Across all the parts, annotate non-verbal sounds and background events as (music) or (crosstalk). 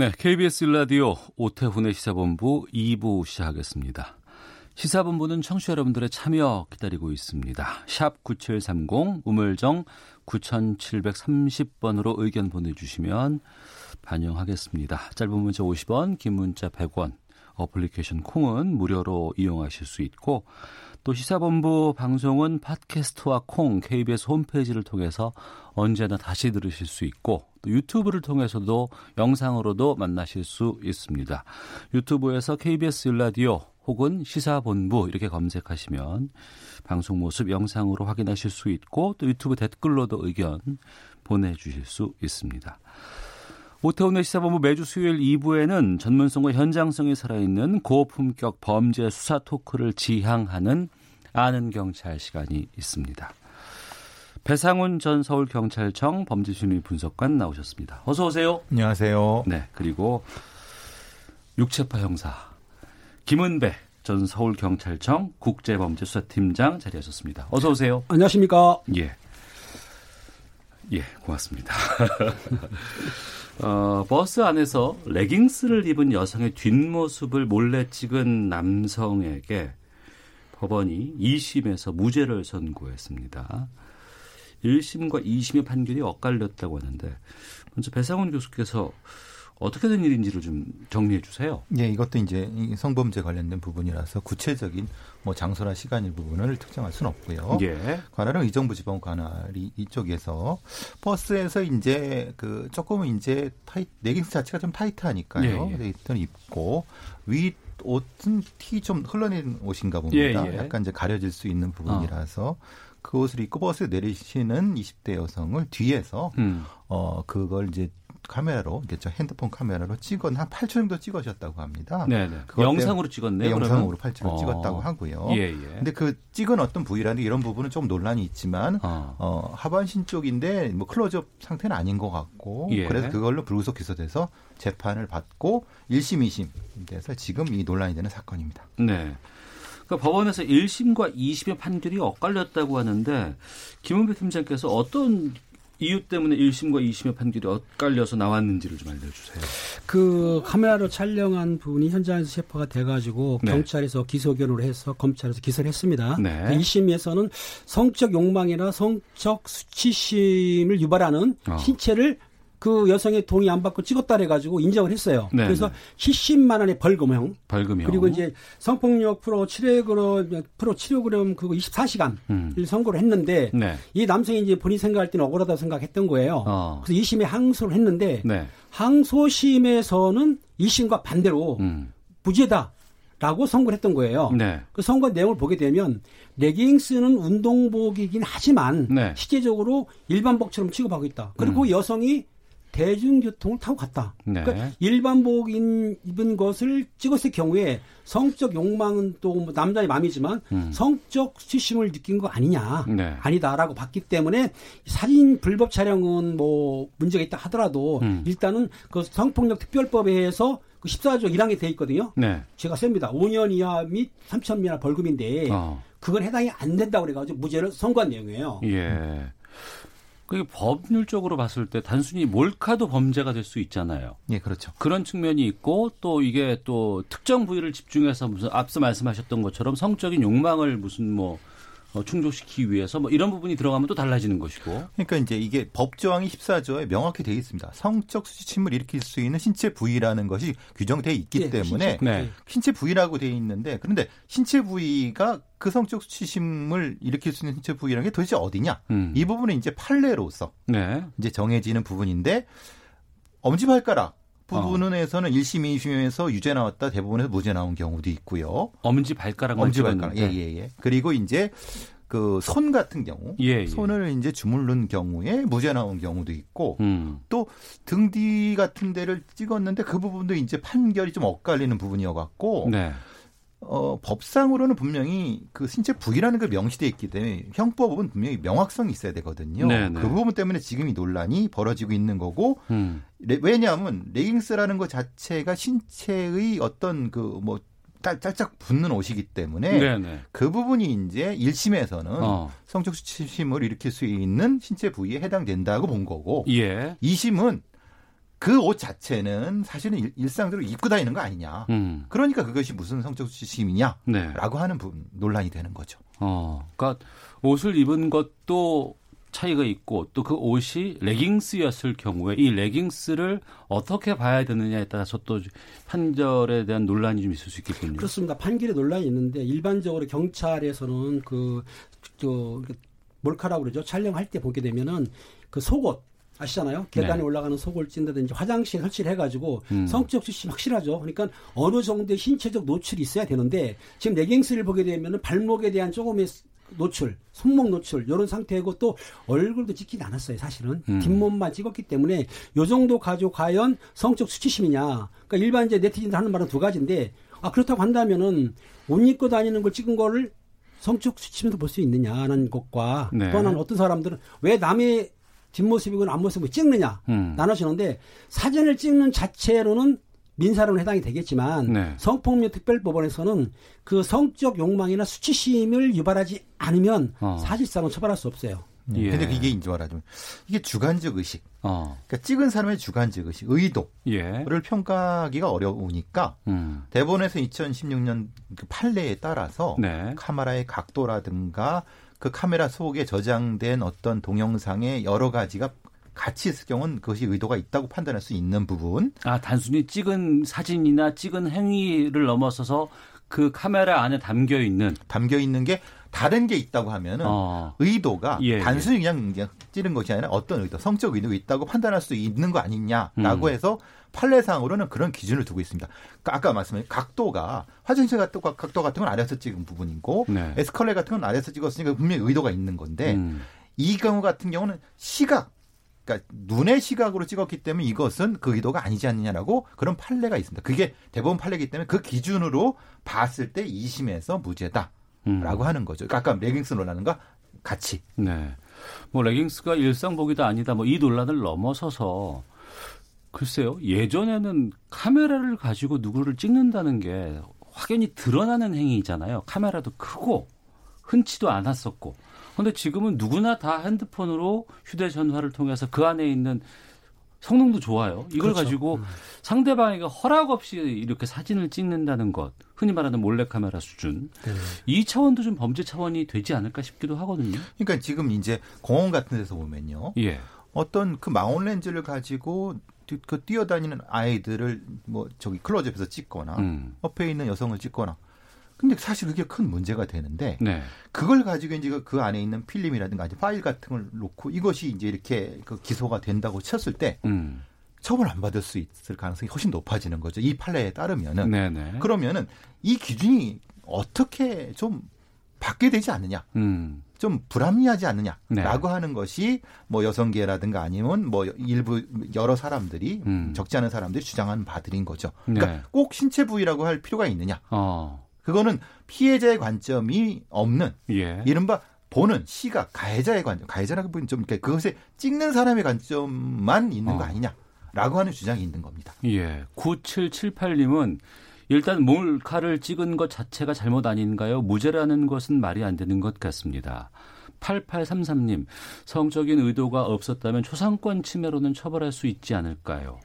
네, KBS 라디오 오태훈의 시사본부 2부 시작하겠습니다. 시사본부는 청취자 여러분들의 참여 기다리고 있습니다. 샵 9730 우물정 9730번으로 의견 보내주시면 반영하겠습니다. 짧은 문자 50원, 긴 문자 100원, 어플리케이션 콩은 무료로 이용하실 수 있고 또 시사본부 방송은 팟캐스트와 콩, KBS 홈페이지를 통해서 언제나 다시 들으실 수 있고 또 유튜브를 통해서도 영상으로도 만나실 수 있습니다. 유튜브에서 KBS 일라디오 혹은 시사본부 이렇게 검색하시면 방송 모습 영상으로 확인하실 수 있고 또 유튜브 댓글로도 의견 보내주실 수 있습니다. 오태훈의 시사본부 매주 수요일 2부에는 전문성과 현장성이 살아있는 고품격 범죄 수사 토크를 지향하는 아는 경찰 시간이 있습니다. 배상훈 전 서울경찰청 범죄심리 분석관 나오셨습니다. 어서 오세요. 안녕하세요. 네, 그리고 육체파 형사 김은배 전 서울경찰청 국제범죄수사팀장 자리하셨습니다. 어서 오세요. 안녕하십니까. 예. 예, 고맙습니다. (laughs) 어, 버스 안에서 레깅스를 입은 여성의 뒷모습을 몰래 찍은 남성에게 법원이 2심에서 무죄를 선고했습니다. 1심과 2심의 판결이 엇갈렸다고 하는데 먼저 배상훈 교수께서 어떻게 된 일인지를 좀 정리해 주세요. 예, 이것도 이제 성범죄 관련된 부분이라서 구체적인 뭐 장소나 시간일 부분을 특정할 수는 없고요. 예. 관할은 의정부 지방 관할이 이쪽에서 버스에서 이제 그 조금은 이제 타이 레깅스 자체가 좀 타이트하니까요. 예, 예. 일단 입고 위 옷은 티 좀 흘러내린 옷인가 봅니다. 예, 예. 약간 이제 가려질 수 있는 부분이라서 그 옷을 입고 버스에 내리시는 20대 여성을 뒤에서 음. 어 그걸 이제 카메라로 이제 저 핸드폰 카메라로 찍은 한 8초 정도 찍으셨다고 합니다. 네네. 그것 영상으로 찍었네요. 네? 영상으로 8초로 어. 찍었다고 하고요. 예, 예. 근데 그 찍은 어떤 부위라는 이런 부분은 좀 논란이 있지만 어. 어, 하반신 쪽인데 뭐 클로즈업 상태는 아닌 것 같고 예. 그래서 그걸로 불구속 기소돼서 재판을 받고 1심, 2심 돼서 지금 이 논란이 되는 사건입니다. 네. 그러니까 법원에서 1심과 2심의 판결이 엇갈렸다고 하는데 김은배 팀장께서 어떤 이유 때문에 1심과 2심의 판결이 엇갈려서 나왔는지를 좀 알려주세요. 그 카메라로 촬영한 분이 현장에서 체포가 돼가지고 네. 경찰에서 기소견으로 해서 검찰에서 기소를 했습니다. 네. 그 2심에서는 성적 욕망이나 성적 수치심을 유발하는 어. 신체를 그 여성의 동의 안 받고 찍었다 해가지고 인정을 했어요. 네, 그래서 네. 70만 원의 벌금형 벌금이요. 그리고 이제 성폭력 프로 7kg 프로 7kg 그거 24시간 음. 을 선고를 했는데 네. 이 남성이 이제 본인 생각할 때는 억울하다고 생각했던 거예요. 어. 그래서 2심에 항소를 했는데 네. 항소심에서는 2심과 반대로 음. 무죄다 라고 선고를 했던 거예요. 네. 그 선고 내용을 보게 되면 레깅스는 운동복이긴 하지만 네. 실제적으로 일반복처럼 취급하고 있다. 그리고 음. 여성이 대중교통을 타고 갔다. 네. 그러니까 일반복인 입은 것을 찍었을 경우에 성적 욕망은 또 뭐 남자의 마음이지만 음. 성적 수치심을 느낀 거 아니냐 네. 아니다라고 봤기 때문에 사진 불법 촬영은 뭐 문제가 있다 하더라도 음. 일단은 그 성폭력 특별법에 의해서 그 14조 1항에 돼 있거든요. 네. 제가 셉니다. 5년 이하 및 3천 이하 벌금인데 어. 그건 해당이 안 된다고 그래가지고 무죄를 선고한 내용이에요. 예. 그게 법률적으로 봤을 때 단순히 몰카도 범죄가 될 수 있잖아요. 예, 그렇죠. 그런 측면이 있고 또 이게 또 특정 부위를 집중해서 무슨 앞서 말씀하셨던 것처럼 성적인 욕망을 무슨 뭐 어, 충족시키기 위해서 뭐 이런 부분이 들어가면 또 달라지는 것이고. 그러니까 이제 이게 법조항이 14조에 명확히 되어 있습니다. 성적 수치심을 일으킬 수 있는 신체 부위라는 것이 규정되어 있기 예, 때문에 신체- 네. 신체 부위라고 되어 있는데 그런데 신체 부위가 그 성적 수치심을 일으킬 수 있는 신체 부위라는 게 도대체 어디냐? 음. 이 부분은 이제 판례로서 네. 이제 정해지는 부분인데 엄지발가락 부분에서는 1심, 2심에서 유죄 나왔다 대부분에서 무죄 나온 경우도 있고요. 엄지 발가락만 엄지 발가락. 예, 찍었는데. 예, 예. 그리고 이제 그 손 같은 경우 예, 예. 손을 이제 주물른 경우에 무죄 나온 경우도 있고 음. 또등 뒤 같은 데를 찍었는데 그 부분도 이제 판결이 좀 엇갈리는 부분이어 갖고 네. 어, 법상으로는 분명히 그 신체 부위라는 게 명시돼 있기 때문에 형법은 분명히 명확성이 있어야 되거든요. 네네. 그 부분 때문에 지금 이 논란이 벌어지고 있는 거고 음. 레- 왜냐하면 레깅스라는 것 자체가 신체의 어떤 그뭐 짤짝 붙는 옷이기 때문에 네네. 그 부분이 이제 1심에서는 어. 성적 수치심을 일으킬 수 있는 신체 부위에 해당된다고 본 거고 예. 2심은 그 옷 자체는 사실은 일- 일상적으로 입고 다니는 거 아니냐. 음. 그러니까 그것이 무슨 성적 수치심이냐라고 네. 하는 부분 논란이 되는 거죠. 어. 그러니까 옷을 입은 것도 차이가 있고 또 그 옷이 레깅스였을 경우에 이 레깅스를 어떻게 봐야 되느냐에 따라서 또 판결에 대한 논란이 좀 있을 수 있겠군요. 그렇습니다. 판결에 논란이 있는데 일반적으로 경찰에서는 그, 저, 몰카라고 그러죠. 촬영할 때 보게 되면은 그 속옷 아시잖아요. 계단에 네. 올라가는 속을 찐다든지 화장실에 설치를 해가지고 음. 성적 수치 확실하죠. 그러니까 어느 정도의 신체적 노출이 있어야 되는데 지금 레깅스를 보게 되면은 발목에 대한 조금의 노출, 손목 노출 이런 상태고 또 얼굴도 찍히지 않았어요. 사실은 음. 뒷몸만 찍었기 때문에 요 정도 가지고 과연 성적 수치심이냐? 그러니까 일반 이제 네티즌들 하는 말은 두 가지인데 아 그렇다고 한다면은 옷 입고 다니는 걸 찍은 거를 성적 수치심으로 볼수 있느냐는 것과 네. 또 하나는 어떤 사람들은 왜 남의 뒷모습이거나 앞모습을 찍느냐 음. 나눠지는데 사진을 찍는 자체로는 민사로는 해당이 되겠지만 네. 성폭력 특별법원에서는 그 성적 욕망이나 수치심을 유발하지 않으면 어. 사실상은 처벌할 수 없어요. 예. 근데 이게 이제 말하자면 이게 주관적 의식, 어. 그러니까 찍은 사람의 주관적 의식, 의도를 예. 평가하기가 어려우니까 음. 대법원에서 2016년 그 판례에 따라서 네. 카메라의 각도라든가 그 카메라 속에 저장된 어떤 동영상의 여러 가지가 같이 있을 경우는 그것이 의도가 있다고 판단할 수 있는 부분, 아, 단순히 찍은 사진이나 찍은 행위를 넘어서서 그 카메라 안에 담겨 있는 담겨 있는 게 다른 게 있다고 하면은 어. 의도가 예, 단순히 그냥 그냥 찌른 것이 아니라 어떤 의도, 성적 의도가 있다고 판단할 수 있는 거 아니냐라고 음. 해서 판례상으로는 그런 기준을 두고 있습니다. 그러니까 아까 말씀하신 각도가 화장실 각도, 각도 같은 건 아래에서 찍은 부분이고 네. 에스컬레 같은 건 아래에서 찍었으니까 분명히 의도가 있는 건데 음. 이 경우 같은 경우는 시각 그러니까 눈의 시각으로 찍었기 때문에 이것은 그 의도가 아니지 않느냐라고 그런 판례가 있습니다. 그게 대법원 판례이기 때문에 그 기준으로 봤을 때 2심에서 무죄다라고 음. 하는 거죠. 그러니까 아까 레깅스 논란과 같이. 네. 뭐 레깅스가 일상복이다 아니다 뭐 이 논란을 넘어서서 글쎄요. 예전에는 카메라를 가지고 누구를 찍는다는 게 확연히 드러나는 행위잖아요. 카메라도 크고 흔치도 않았었고. 근데 지금은 누구나 다 핸드폰으로 휴대전화를 통해서 그 안에 있는 성능도 좋아요. 이걸 그렇죠. 가지고 상대방에게 허락 없이 이렇게 사진을 찍는다는 것, 흔히 말하는 몰래카메라 수준. 이 차원도 좀 범죄 차원이 되지 않을까 싶기도 하거든요. 그러니까 지금 이제 공원 같은 데서 보면요. 예. 어떤 그 망원 렌즈를 가지고 뛰- 그 뛰어다니는 아이들을 뭐 저기 클로즈업해서 찍거나 음. 옆에 있는 여성을 찍거나 근데 사실 그게 큰 문제가 되는데 네. 그걸 가지고 이제 그- 그 안에 있는 필름이라든가 파일 같은 걸 놓고 이것이 이제 이렇게 그 기소가 된다고 쳤을 때 음. 처벌 안 받을 수 있을 가능성이 훨씬 높아지는 거죠. 이 판례에 따르면은 네네. 그러면은 이 기준이 어떻게 좀 바뀌게 되지 않느냐. 음. 좀 불합리하지 않느냐라고 네. 하는 것이 뭐 여성계라든가 아니면 뭐 일부 여러 사람들이 음. 적지 않은 사람들이 주장하는 바들인 거죠. 그러니까 네. 꼭 신체 부위라고 할 필요가 있느냐? 어. 그거는 피해자의 관점이 없는 예. 이른바 보는 시각 가해자의 관점, 가해자라고 보면 좀 그것에 찍는 사람의 관점만 있는 거 어. 아니냐라고 하는 주장이 있는 겁니다. 예. 9778님은 일단 몰카를 찍은 것 자체가 잘못 아닌가요? 무죄라는 것은 말이 안 되는 것 같습니다. 8833님, 성적인 의도가 없었다면 초상권 침해로는 처벌할 수 있지 않을까요?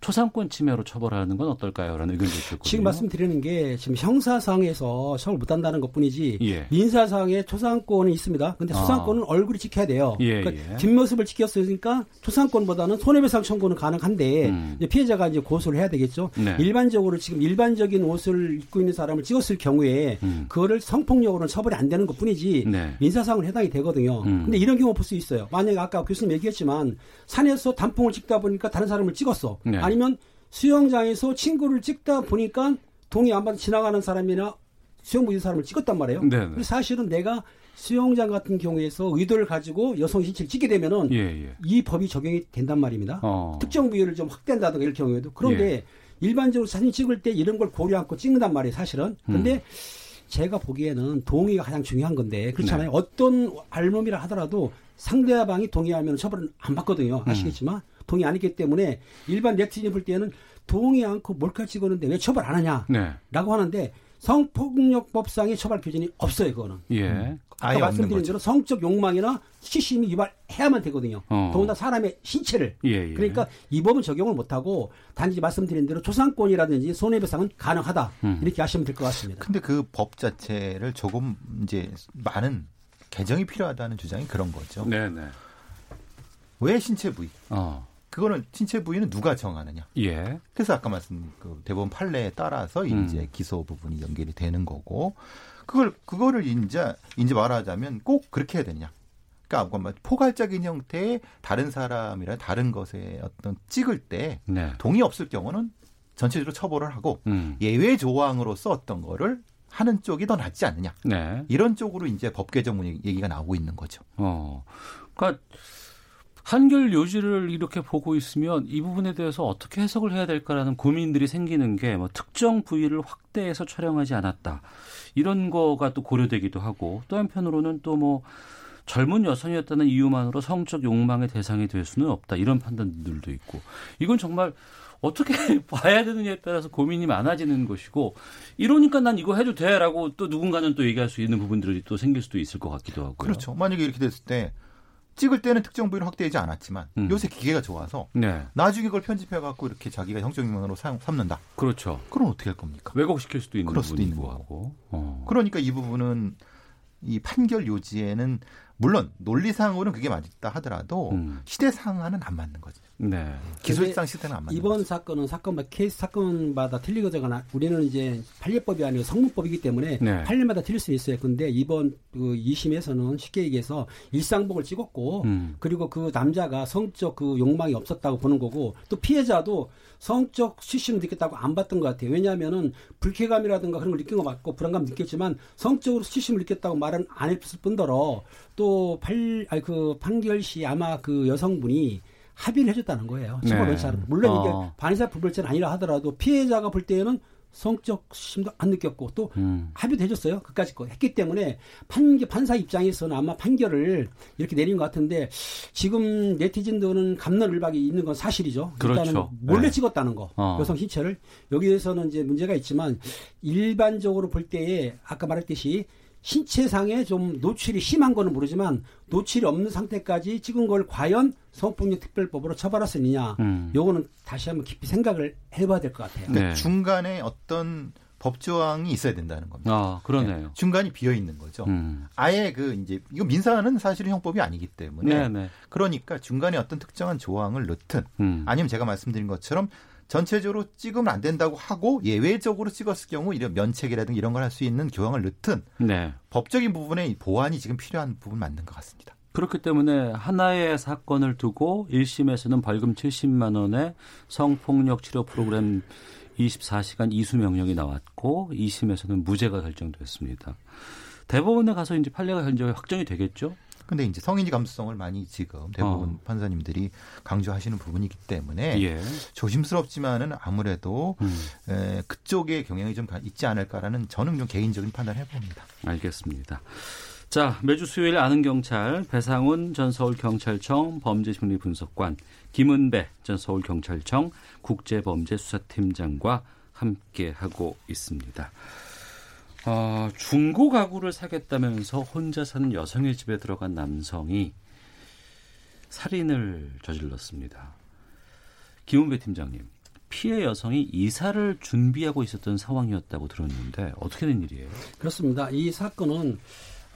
초상권 침해로 처벌하는 건 어떨까요? 라는 의견도 있었거든요. 지금 말씀드리는 게 지금 형사상에서 처벌 못한다는 것뿐이지 예. 민사상에 초상권은 있습니다. 근데 아. 초상권은 얼굴이 지켜야 돼요. 예, 그러니까 예. 뒷모습을 지켰으니까 초상권보다는 손해배상 청구는 가능한데 음. 이제 피해자가 이제 고소를 해야 되겠죠. 네. 일반적으로 지금 일반적인 옷을 입고 있는 사람을 찍었을 경우에 음. 그거를 성폭력으로는 처벌이 안 되는 것뿐이지 네. 민사상은 해당이 되거든요. 음. 근데 이런 경우 볼 수 있어요. 만약에 아까 교수님 얘기했지만 산에서 단풍을 찍다 보니까 다른 사람을 찍었어. 네. 아니면 수영장에서 친구를 찍다 보니까 동해 안바다 지나가는 사람이나 수영복 입은 사람을 찍었단 말이에요. 네네. 근데 사실은 내가 수영장 같은 경우에서 의도를 가지고 여성 신체를 찍게 되면은 예, 예. 이 법이 적용이 된단 말입니다. 어. 특정 부위를 좀 확대한다든가 이럴 경우에도 그런데 일반적으로 사진 찍을 때 이런 걸 고려 않고 찍는단 말이에요, 사실은. 근데 음. 제가 보기에는 동의가 가장 중요한 건데 그렇잖아요. 네. 어떤 알몸이라 하더라도 상대방이 동의하면 처벌은 안 받거든요. 음. 아시겠지만 동의 안 했기 때문에 일반 네티즌이 볼 때는 동의 않고 몰카 찍었는데 왜 처벌 안 하냐? 네. 라고 하는데 성폭력법상의 처벌 규정이 없어요, 그거는. 예. 아까 아예 없는 말씀드린. 대로 성적 욕망이나 수치심이 유발해야만 되거든요. 어. 더군다나 사람의 신체를. 예, 예. 그러니까 이 법은 적용을 못하고 단지 말씀드린 대로 조상권이라든지 손해배상은 가능하다. 음. 이렇게 하시면 될 것 같습니다. 근데 그 법 자체를 조금 이제 많은 개정이 필요하다는 주장이 그런 거죠. 네, 네. 왜 신체 부위? 어. 그거는 신체 부위는 누가 정하느냐? 예. 그래서 아까 말씀 그 대법원 판례에 따라서 음. 이제 기소 부분이 연결이 되는 거고 그걸 그거를 이제 이제 말하자면 꼭 그렇게 해야 되냐? 그러니까 뭐 포괄적인 형태의 다른 사람이나 다른 것에 어떤 찍을 때 네. 동의 없을 경우는 전체적으로 처벌을 하고 음. 예외 조항으로서 어떤 거를 하는 쪽이 더 낫지 않느냐? 네. 이런 쪽으로 이제 법 개정 얘기가 나오고 있는 거죠. 어. 그러니까 한결 요지를 이렇게 보고 있으면 이 부분에 대해서 어떻게 해석을 해야 될까라는 고민들이 생기는 게 뭐 특정 부위를 확대해서 촬영하지 않았다. 이런 거가 또 고려되기도 하고 또 한편으로는 또 뭐 젊은 여성이었다는 이유만으로 성적 욕망의 대상이 될 수는 없다. 이런 판단들도 있고. 이건 정말 어떻게 (laughs) 봐야 되느냐에 따라서 고민이 많아지는 것이고 이러니까 난 이거 해도 돼라고 또 누군가는 또 얘기할 수 있는 부분들이 또 생길 수도 있을 것 같기도 하고요. 그렇죠. 만약에 이렇게 됐을 때 찍을 때는 특정 부위를 확대하지 않았지만 음. 요새 기계가 좋아서 네. 나중에 그걸 편집해 갖고 이렇게 자기가 형적 사- 삼는다. 그렇죠. 그럼 어떻게 할 겁니까? 왜곡시킬 수도 있는 그럴 수도 있는 하고. 어. 그러니까 이 부분은 이 판결 요지에는 물론 논리상으로는 그게 맞다 하더라도 음. 시대상과는 안 맞는 거죠. 네. 기술상 시대는 안 맞는 이번 거죠. 사건은 사건마다 케이스 사건마다 틀리거나 우리는 이제 판례법이 아니고 성문법이기 때문에 네. 판례마다 틀릴 수 있어요. 근데 이번 그 2심에서는 쉽게 얘기해서 일상복을 찍었고 음. 그리고 그 남자가 성적 그 욕망이 없었다고 보는 거고 또 피해자도 성적 수심을 느꼈다고 안 봤던 것 같아요. 왜냐하면은 불쾌감이라든가 그런 걸 느낀 거 맞고 불안감 느꼈지만 성적으로 수치심을 느꼈다고 말은 안 했을 뿐더러 또 팔, 아니 그 판결 시 아마 그 여성분이 합의를 해줬다는 거예요. 네. 처벌 원치 않은. 물론 이게 어. 반의사 불벌죄는 아니라 하더라도 피해자가 볼 때에는 성적 수심도 안 느꼈고 또 음. 합의도 해줬어요. 그까짓 거 했기 때문에 판결 판사 입장에서는 아마 판결을 이렇게 내린 것 같은데 지금 네티즌들은 감론을박이 있는 건 사실이죠. 그렇죠. 일단은 몰래 네. 찍었다는 거 어. 여성 신체를 여기에서는 이제 문제가 있지만 일반적으로 볼 때에 아까 말했듯이 신체상에 좀 노출이 심한 거는 모르지만 노출이 없는 상태까지 찍은 걸 과연 성폭력 특별법으로 처벌할 수 있느냐 음. 요거는 다시 한번 깊이 생각을 해봐야 될 것 같아요. 네. 중간에 어떤 법조항이 있어야 된다는 겁니다. 아, 그러네요. 중간이 비어 있는 거죠. 음. 아예 그 이제 이거 민사는 사실은 형법이 아니기 때문에 네, 네. 그러니까 중간에 어떤 특정한 조항을 넣든 음. 아니면 제가 말씀드린 것처럼 전체적으로 찍으면 안 된다고 하고 예외적으로 찍었을 경우 이런 면책이라든가 이런 걸 할 수 있는 교황을 넣든 네. 법적인 부분에 보완이 지금 필요한 부분 맞는 것 같습니다. 그렇기 때문에 하나의 사건을 두고 1심에서는 벌금 70만 원의 성폭력 치료 프로그램 24시간 이수 명령이 나왔고 2심에서는 무죄가 결정됐습니다. 대법원에 가서 이제 판례가 현재 확정이 되겠죠? 근데 이제 성인지 감수성을 많이 지금 대부분 어. 판사님들이 강조하시는 부분이기 때문에 예. 조심스럽지만은 아무래도 음, 에, 그쪽에 경향이 좀 가- 있지 않을까라는 저는 좀 개인적인 판단을 해봅니다. 알겠습니다. 자, 매주 수요일 아는 경찰 배상훈 전 서울 경찰청 범죄심리분석관 김은배 전 서울경찰청 국제범죄수사팀장과 함께 하고 있습니다. 어, 중고 가구를 사겠다면서 혼자 사는 여성의 집에 들어간 남성이 살인을 저질렀습니다. 김은배 팀장님, 피해 여성이 이사를 준비하고 있었던 상황이었다고 들었는데 어떻게 된 일이에요? 그렇습니다. 이 사건은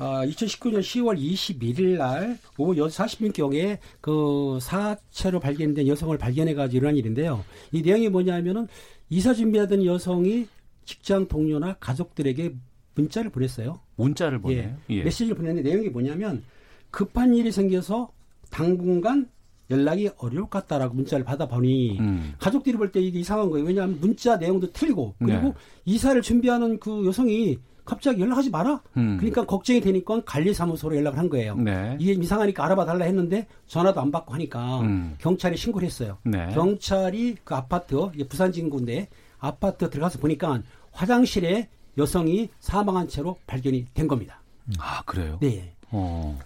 아, 2019년 10월 21일 날 오후 6시 40분경에 그 사체로 발견된 여성을 발견해가지고 일어난 일인데요. 이 내용이 뭐냐면은 이사 준비하던 여성이 직장 동료나 가족들에게 문자를 보냈어요. 문자를 보내요. 예. 메시지를 보냈는데 내용이 뭐냐면 급한 일이 생겨서 당분간 연락이 어려울 것 같다라고 문자를 받아보니 음. 가족들이 볼 때 이게 이상한 거예요. 왜냐하면 문자 내용도 틀리고 그리고 네. 이사를 준비하는 그 여성이 갑자기 연락하지 마라. 음. 그러니까 걱정이 되니까 관리사무소로 연락을 한 거예요. 네. 이게 이상하니까 알아봐 달라 했는데 전화도 안 받고 하니까 음. 경찰에 신고를 했어요. 네. 경찰이 그 아파트 부산 진구인데 아파트 들어가서 보니까 화장실에 여성이 사망한 채로 발견이 된 겁니다. 아, 그래요? 네. 어.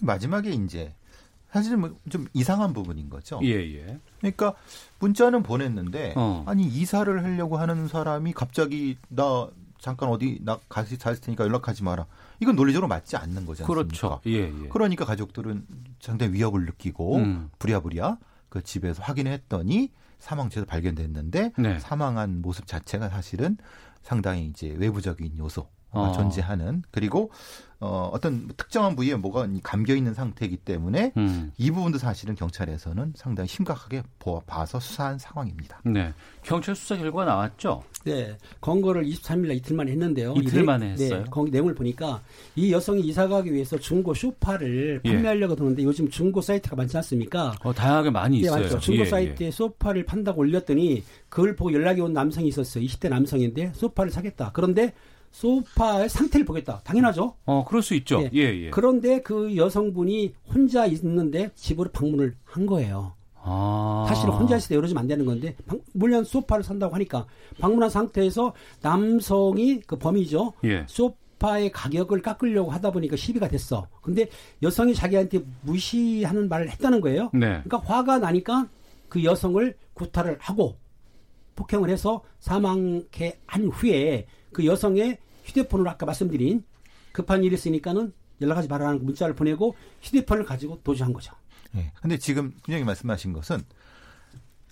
마지막에 이제 사실은 뭐 좀 이상한 부분인 거죠. 예, 예. 그러니까 문자는 보냈는데 어. 아니 이사를 하려고 하는 사람이 갑자기 나 잠깐 어디 나 가시 잘 테니까 연락하지 마라. 이건 논리적으로 맞지 않는 않습니까? 그렇죠. 예, 예. 그러니까 가족들은 상당히 위협을 느끼고 음. 부랴부랴 그 집에서 확인했더니 사망체도 발견됐는데 네. 사망한 모습 자체가 사실은 상당히 이제 외부적인 요소가 어. 존재하는 그리고 어, 어떤 특정한 부위에 뭐가 감겨 있는 상태이기 때문에 음. 이 부분도 사실은 경찰에서는 상당히 심각하게 보- 봐서 수사한 상황입니다. 네. 경찰 수사 결과 나왔죠? 네. 검거를 23일 날 이틀 만에 했는데요. 이틀 만에 했어요? 네. 거기 내용을 보니까 이 여성이 이사 가기 위해서 중고 소파를 예. 판매하려고 드는데 요즘 중고 사이트가 많지 않습니까? 어, 다양하게 많이 네, 있어요. 맞죠. 중고 예, 사이트에 소파를 판다고 올렸더니 그걸 보고 연락이 온 남성이 있었어요. 20대 남성인데 소파를 사겠다. 그런데 소파의 상태를 보겠다. 당연하죠. 어, 그럴 수 있죠. 예. 예, 예. 그런데 그 여성분이 혼자 있는데 집으로 방문을 한 거예요. 아. 사실 은 혼자 있을 때 이러지면 안 되는 건데 방- 물론 소파를 산다고 하니까 방문한 상태에서 남성이 그 범이죠. 예. 소파의 가격을 깎으려고 하다 보니까 시비가 됐어. 근데 여성이 자기한테 무시하는 말을 했다는 거예요. 네. 그러니까 화가 나니까 그 여성을 구타를 하고 폭행을 해서 사망케 한 후에 그 여성의 휴대폰으로 아까 말씀드린 급한 일이 있으니까는 연락하지 말라는 문자를 보내고 휴대폰을 가지고 도주한 거죠. 예. 근데 지금 분명히 말씀하신 것은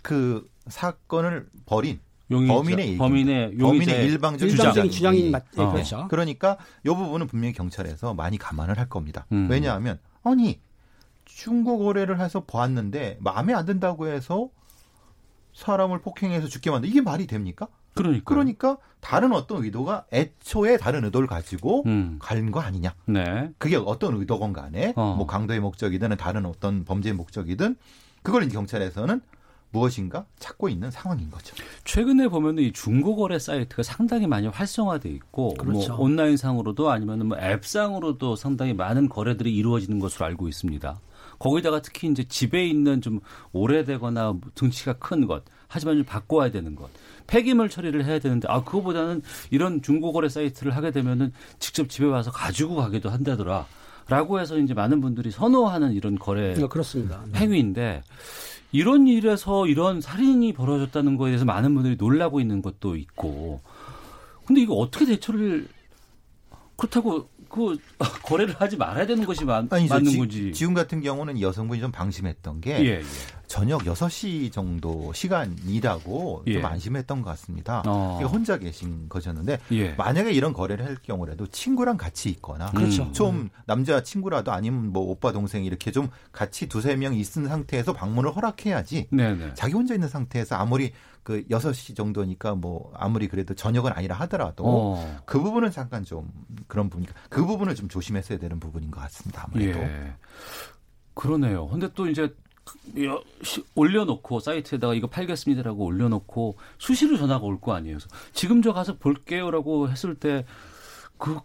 그 사건을 벌인 용의자, 범인의 얘기입니다. 범인의 범인의 일방적인 주장. 일방적인 주장이 맞, 네, 어. 그렇죠. 그러니까 이 부분은 분명히 경찰에서 많이 감안을 할 겁니다. 음. 왜냐하면 아니 중고 거래를 해서 보았는데 마음에 안 든다고 해서 사람을 폭행해서 죽게 만든 이게 말이 됩니까? 그러니까. 그러니까 다른 어떤 의도가 애초에 다른 의도를 가지고 음. 간거 아니냐? 네. 그게 어떤 의도건 간에 어. 뭐 강도의 목적이든 다른 어떤 범죄의 목적이든 그걸 이제 경찰에서는 무엇인가 찾고 있는 상황인 거죠. 최근에 보면은 이 중고거래 사이트가 상당히 많이 활성화돼 있고 그렇죠. 뭐 온라인상으로도 아니면은 뭐 앱상으로도 상당히 많은 거래들이 이루어지는 것으로 알고 있습니다. 거기다가 특히 이제 집에 있는 좀 오래되거나 등치가 큰 것, 하지만 좀 바꿔야 되는 것, 폐기물 처리를 해야 되는데 아 그거보다는 이런 중고거래 사이트를 하게 되면은 직접 집에 와서 가지고 가기도 한다더라. 라고 해서 이제 많은 분들이 선호하는 이런 거래 네, 그렇습니다. 네. 행위인데 이런 일에서 이런 살인이 벌어졌다는 거에 대해서 많은 분들이 놀라고 있는 것도 있고 근데 이거 어떻게 대처를 그렇다고 그 (laughs) 거래를 하지 말아야 되는 것이 맞, 아니죠. 맞는 지, 건지 지금 같은 경우는 이 여성분이 좀 방심했던 게 예, 예. 저녁 6시 정도 시간이라고 예. 좀 안심했던 것 같습니다. 어. 그러니까 혼자 계신 거셨는데 예. 만약에 이런 거래를 할 경우라도 친구랑 같이 있거나 그렇죠. 좀 남자 친구라도 아니면 뭐 오빠 동생 이렇게 좀 같이 두세 명 있은 상태에서 방문을 허락해야지 네네. 자기 혼자 있는 상태에서 아무리 그 6시 정도니까 뭐 아무리 그래도 저녁은 아니라 하더라도 어. 그 부분은 잠깐 좀 그런 부분이니까 그 부분을 좀 조심했어야 되는 부분인 것 같습니다. 아무래도. 예. 그러네요. 근데 또 이제 올려놓고 사이트에다가 이거 팔겠습니다라고 올려놓고 수시로 전화가 올 거 아니에요. 지금 저 가서 볼게요라고 했을 때 그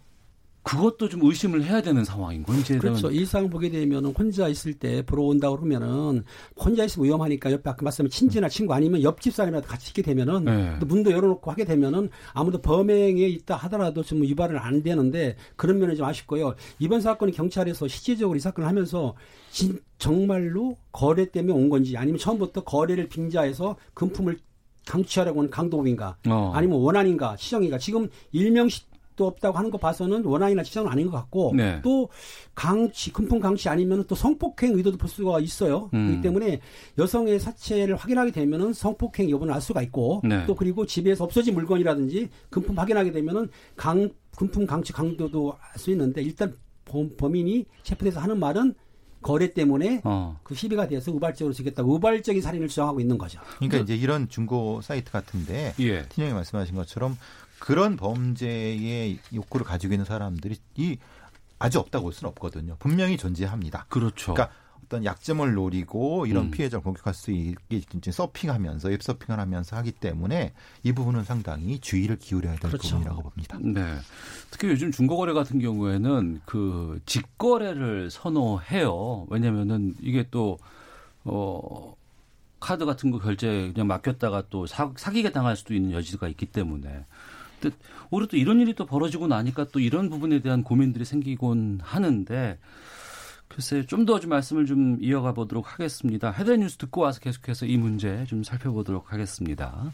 그것도 좀 의심을 해야 되는 상황인 건지 그렇죠. 일상 보게 되면은 혼자 있을 때 보러 온다 그러면은 혼자 있으면 위험하니까 옆에 아까 말씀한 친지나 친구 아니면 옆집 사람이라도 같이 있게 되면은 네. 또 문도 열어놓고 하게 되면은 아무도 범행에 있다 하더라도 좀 유발은 안 되는데 그런 면이 좀 아쉽고요. 이번 사건이 경찰에서 실질적으로 이 사건을 하면서 진, 정말로 거래 때문에 온 건지 아니면 처음부터 거래를 빙자해서 금품을 강취하려고 하는 강도인가 어. 아니면 원한인가 시정인가 지금 일명 식도 없다고 하는 거 봐서는 원한이나 시정은 아닌 것 같고 네. 또 강취 금품 강취 아니면 또 성폭행 의도도 볼 수가 있어요. 음. 그렇기 때문에 여성의 사체를 확인하게 되면은 성폭행 여부는 알 수가 있고 네. 또 그리고 집에서 없어진 물건이라든지 금품 확인하게 되면은 강 금품 강취 강도도 알 수 있는데 일단 범, 범인이 체포돼서 하는 말은 거래 때문에 어. 그 시비가 돼서 우발적으로 죽였다. 우발적인 살인을 주장하고 있는 거죠. 그러니까 이제 이런 중고 사이트 같은데 예. 팀장이 말씀하신 것처럼 그런 범죄의 욕구를 가지고 있는 사람들이 이 아주 없다고 볼 수는 없거든요. 분명히 존재합니다. 그렇죠. 그러니까 어떤 약점을 노리고 이런 음. 피해자를 공격할 수 있게 서핑하면서 웹서핑을 하면서 하기 때문에 이 부분은 상당히 주의를 기울여야 될 그렇죠. 부분이라고 봅니다. 네. 특히 요즘 중고거래 같은 경우에는 그 직거래를 선호해요. 왜냐면은 이게 또, 어, 카드 같은 거 결제 그냥 맡겼다가 또 사, 사기가 당할 수도 있는 여지가 있기 때문에. 근데 오히려 또 이런 일이 또 벌어지고 나니까 또 이런 부분에 대한 고민들이 생기곤 하는데 글쎄 좀 더 좀 말씀을 좀 이어가 보도록 하겠습니다. 헤드라인 뉴스 듣고 와서 계속해서 이 문제 좀 살펴보도록 하겠습니다.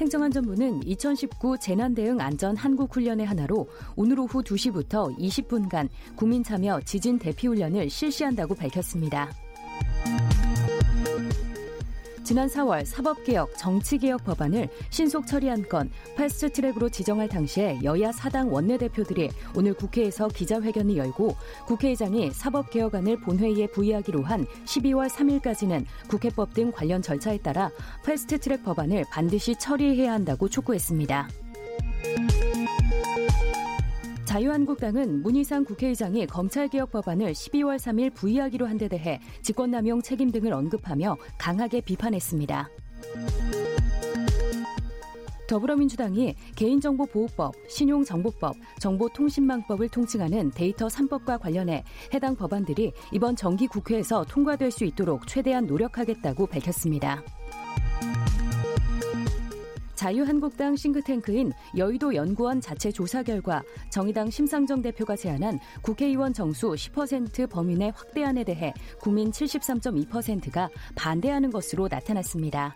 행정안전부는 2019 재난대응 안전 한국훈련의 하나로 오늘 오후 2시부터 20분간 국민 참여 지진 대피 훈련을 실시한다고 밝혔습니다. 지난 4월 사법개혁, 정치개혁 법안을 신속 처리한 건 패스트트랙으로 지정할 당시에 여야 사당 원내대표들이 오늘 국회에서 기자회견을 열고 국회의장이 사법개혁안을 본회의에 부의하기로 한 12월 3일까지는 국회법 등 관련 절차에 따라 패스트트랙 법안을 반드시 처리해야 한다고 촉구했습니다. 자유한국당은 문희상 국회의장이 검찰개혁 법안을 12월 3일 부의하기로 한 데 대해 직권남용 책임 등을 언급하며 강하게 비판했습니다. 더불어민주당이 개인정보보호법, 신용정보법, 정보통신망법을 통칭하는 데이터 3법과 관련해 해당 법안들이 이번 정기 국회에서 통과될 수 있도록 최대한 노력하겠다고 밝혔습니다. 자유한국당 싱크탱크인 여의도 연구원 자체 조사 결과 정의당 심상정 대표가 제안한 국회의원 정수 10% 범위 내 확대안에 대해 국민 73.2%가 반대하는 것으로 나타났습니다.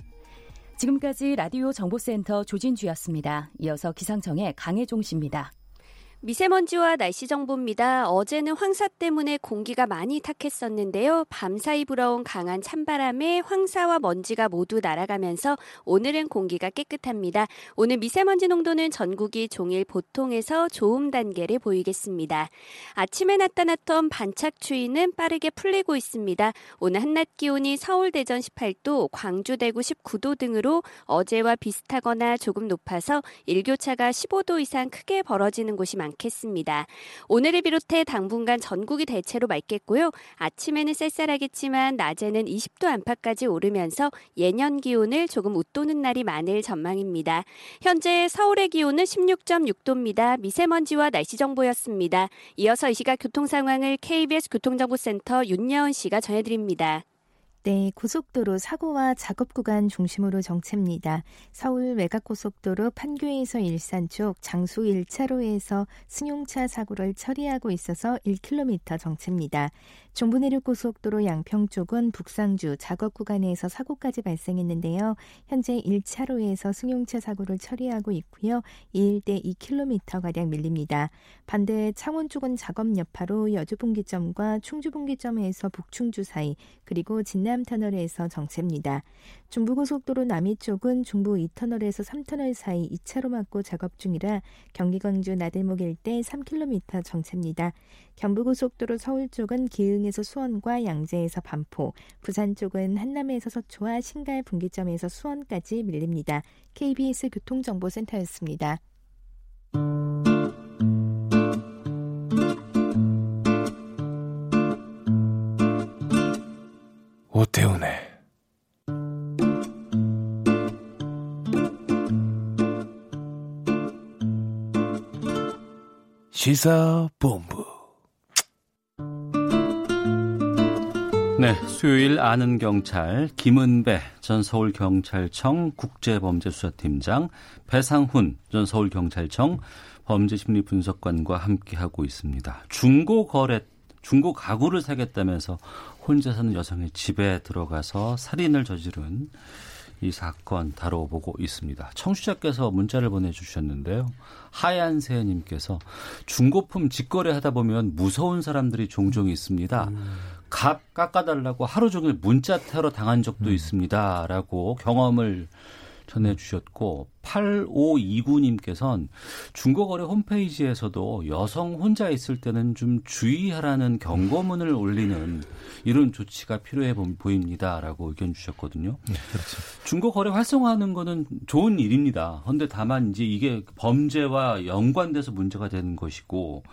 지금까지 라디오 정보센터 조진주였습니다. 이어서 기상청의 강혜종 씨입니다. 미세먼지와 날씨 정보입니다. 어제는 황사 때문에 공기가 많이 탁했었는데요. 밤사이 불어온 강한 찬바람에 황사와 먼지가 모두 날아가면서 오늘은 공기가 깨끗합니다. 오늘 미세먼지 농도는 전국이 종일 보통에서 좋음 단계를 보이겠습니다. 아침에 나타났던 반짝 추위는 빠르게 풀리고 있습니다. 오늘 한낮 기온이 서울 대전 18도, 광주 대구 19도 등으로 어제와 비슷하거나 조금 높아서 일교차가 15도 이상 크게 벌어지는 곳이 많습니다. 않겠습니다. 오늘을 비롯해 당분간 전국이 대체로 맑겠고요. 아침에는 쌀쌀하겠지만 낮에는 20도 안팎까지 오르면서 예년 기온을 조금 웃도는 날이 많을 전망입니다. 현재 서울의 기온은 16.6도입니다. 미세먼지와 날씨 정보였습니다. 이어서 이 시각 교통 상황을 KBS 교통정보센터 윤여은 씨가 전해드립니다. 네, 고속도로 사고와 작업 구간 중심으로 정체입니다. 서울 외곽고속도로 판교에서 일산 쪽 장수 1차로에서 승용차 사고를 처리하고 있어서 1km 정체입니다. 중부내륙고속도로 양평 쪽은 북상주 작업 구간에서 사고까지 발생했는데요. 현재 1차로에서 승용차 사고를 처리하고 있고요. 이 일대 2km가량 밀립니다. 반대 창원 쪽은 작업 여파로 여주분기점과 충주분기점에서 북충주 사이 그리고 진남터널에서 정체입니다. 중부고속도로 남이 쪽은 중부 2터널에서 3터널 사이 2차로 막고 작업 중이라 경기 광주 나들목 일대 3km 정체입니다. 경부고속도로 서울 쪽은 기흥에 서 수원과 양재에서 반포, 부산 쪽은 한남에서 서초와 신갈 분기점에서 수원까지 밀립니다. KBS 교통정보센터였습니다. 오태훈의 시사본부 네, 수요일 아는 경찰 김은배 전 서울경찰청 국제범죄수사팀장 배상훈 전 서울경찰청 범죄심리분석관과 함께하고 있습니다. 중고 거래, 중고 가구를 사겠다면서 혼자 사는 여성의 집에 들어가서 살인을 저지른 이 사건 다뤄보고 있습니다. 청취자께서 문자를 보내주셨는데요. 하얀새님께서 중고품 직거래 하다 보면 무서운 사람들이 종종 있습니다. 값 깎아달라고 하루 종일 문자 테러 당한 적도 있습니다. 라고 경험을 전해주셨고 8529님께서는 중고거래 홈페이지에서도 여성 혼자 있을 때는 좀 주의하라는 경고문을 올리는 이런 조치가 필요해 보입니다 라고 의견 주셨거든요. 네, 그렇죠. 중고거래 활성화하는 거는 좋은 일입니다. 그런데 다만 이제 이게 범죄와 연관돼서 문제가 되는 것이고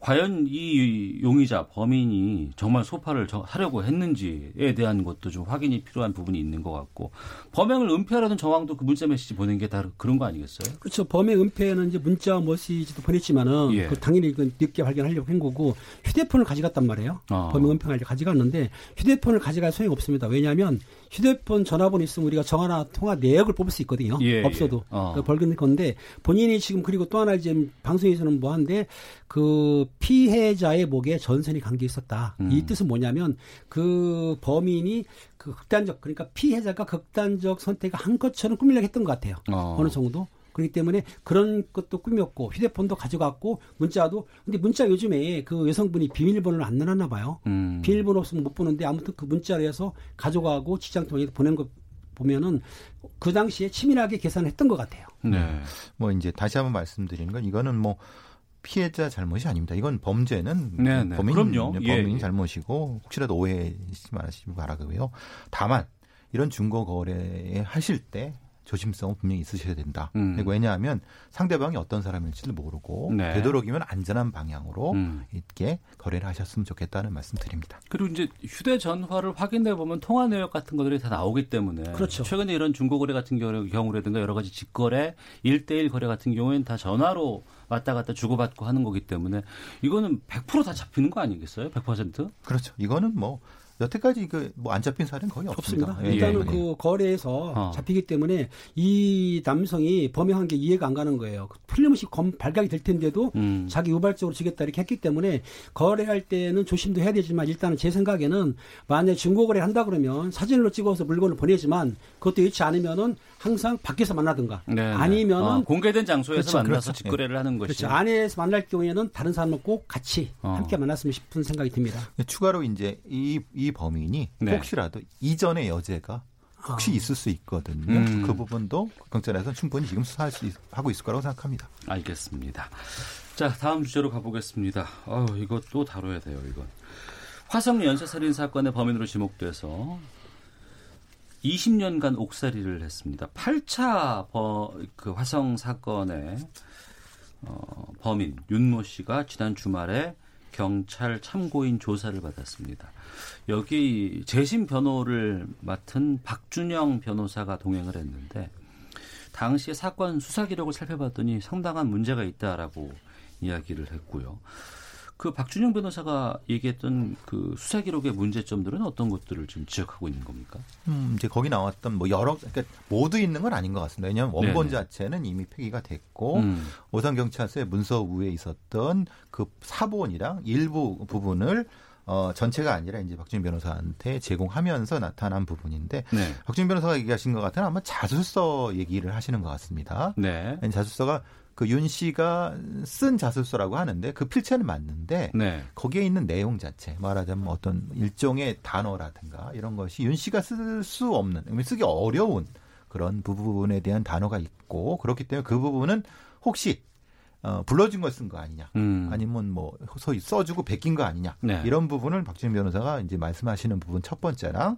과연 이 용의자 범인이 정말 소파를 저- 사려고 했는지에 대한 것도 좀 확인이 필요한 부분이 있는 것 같고 범행을 은폐하려는 정황도 그 문자 메시지 보낸 게 다 그런 거 아니겠어요? 그렇죠. 범행 은폐는 이제 문자 메시지도 보냈지만은 예. 그 당연히 그 늦게 발견하려고 한 거고 휴대폰을 가져갔단 말이에요. 어. 범행 은폐를 가져갔는데 휴대폰을 가져갈 소용이 없습니다. 왜냐하면 휴대폰 전화번호 있으면 우리가 전화나 통화 내역을 뽑을 수 있거든요. 예, 없어도 예. 어. 그 벌금 건데 본인이 지금 그리고 또 하나 이제 방송에서는 뭐 한데 그 피해자의 목에 전선이 감겨 있었다. 음. 이 뜻은 뭐냐면 그 범인이 그 극단적 그러니까 피해자가 극단적 선택을 한 것처럼 꾸미려고 했던 것 같아요. 어. 어느 정도. 그렇기 때문에 그런 것도 꾸몄고 휴대폰도 가져갔고 문자도 근데 문자 요즘에 그 여성분이 비밀번호를 안 넣어놨나 봐요. 음. 비밀번호 없으면 못 보는데 아무튼 그 문자로 해서 가져가고 직장 통해 보낸 거 보면은 그 당시에 치밀하게 계산했던 것 같아요. 네. 뭐 이제 다시 한번 말씀드리는 건 이거는 뭐 피해자 잘못이 아닙니다. 이건 범죄는 네, 네. 범인 그럼요. 예, 범인 예. 잘못이고 혹시라도 오해하지 마시기 바라고요. 다만 이런 중고 거래 하실 때 조심성은 분명히 있으셔야 된다. 음. 그리고 왜냐하면 상대방이 어떤 사람일지를 모르고 네. 되도록이면 안전한 방향으로 음. 있게 거래를 하셨으면 좋겠다는 말씀드립니다. 그리고 이제 휴대전화를 확인해 보면 통화 내역 같은 것들이 다 나오기 때문에 그렇죠. 최근에 이런 중고거래 같은 경우- 경우라든가 여러 가지 직거래, 일대일 거래 같은 경우에는 다 전화로 왔다 갔다 주고받고 하는 거기 때문에 이거는 100%다 잡히는 거 아니겠어요? 100%? 그렇죠. 이거는 뭐 여태까지 그 뭐 안 잡힌 사례는 거의 없습니다. 없습니다. 예, 일단은 예. 그 거래에서 어. 잡히기 때문에 이 남성이 범행한 게 이해가 안 가는 거예요. 틀림없이 검, 발각이 될 텐데도 음. 자기 우발적으로 주겠다 이렇게 했기 때문에 거래할 때는 조심도 해야 되지만 일단은 제 생각에는 만약에 중고 거래 한다 그러면 사진으로 찍어서 물건을 보내지만 그것도 잃지 않으면은 항상 밖에서 만나든가 네, 네. 아니면은 어, 공개된 장소에서 그렇죠, 만나서 그렇죠. 직거래를 하는 것이 그렇죠. 안에서 만날 경우에는 다른 사람을 꼭 같이 어. 함께 만났으면 싶은 생각이 듭니다. 추가로 이제 이, 이 범인이 네. 혹시라도 이전의 여죄가 혹시 있을 수 있거든요. 음. 그 부분도 경찰에서는 충분히 지금 수사할 수 있, 하고 있을 거라고 생각합니다. 알겠습니다. 자, 다음 주제로 가보겠습니다. 어, 이거 또 다뤄야 돼요, 이건. 화성 연쇄살인 사건의 범인으로 지목돼서 20년간 옥살이를 했습니다. 8차 버, 그 화성 사건의 어, 범인 윤모 씨가 지난 주말에 경찰 참고인 조사를 받았습니다. 여기 재심 변호를 맡은 박준영 변호사가 동행을 했는데 당시에 사건 수사 기록을 살펴봤더니 상당한 문제가 있다라고 이야기를 했고요. 그 박준영 변호사가 얘기했던 그 수사 기록의 문제점들은 어떤 것들을 지금 지적하고 있는 겁니까? 음, 이제 거기 나왔던 뭐 여러 그러니까 모두 있는 건 아닌 것 같습니다. 왜냐하면 원본 네네. 자체는 이미 폐기가 됐고 음. 오산 경찰서의 문서 부에 있었던 그 사본이랑 일부 부분을 어, 전체가 아니라 이제 박준영 변호사한테 제공하면서 나타난 부분인데 네. 박준영 변호사가 얘기하신 것 같으면 아마 자술서 얘기를 하시는 것 같습니다. 네. 자술서가 그 윤 씨가 쓴 자술서라고 하는데 그 필체는 맞는데 네. 거기에 있는 내용 자체 말하자면 어떤 일종의 단어라든가 이런 것이 윤 씨가 쓸 수 없는 쓰기 어려운 그런 부분에 대한 단어가 있고 그렇기 때문에 그 부분은 혹시 어, 불러준 걸 쓴 거 아니냐 음. 아니면 뭐 소위 써주고 베낀 거 아니냐 네. 이런 부분을 박준영 변호사가 이제 말씀하시는 부분 첫 번째랑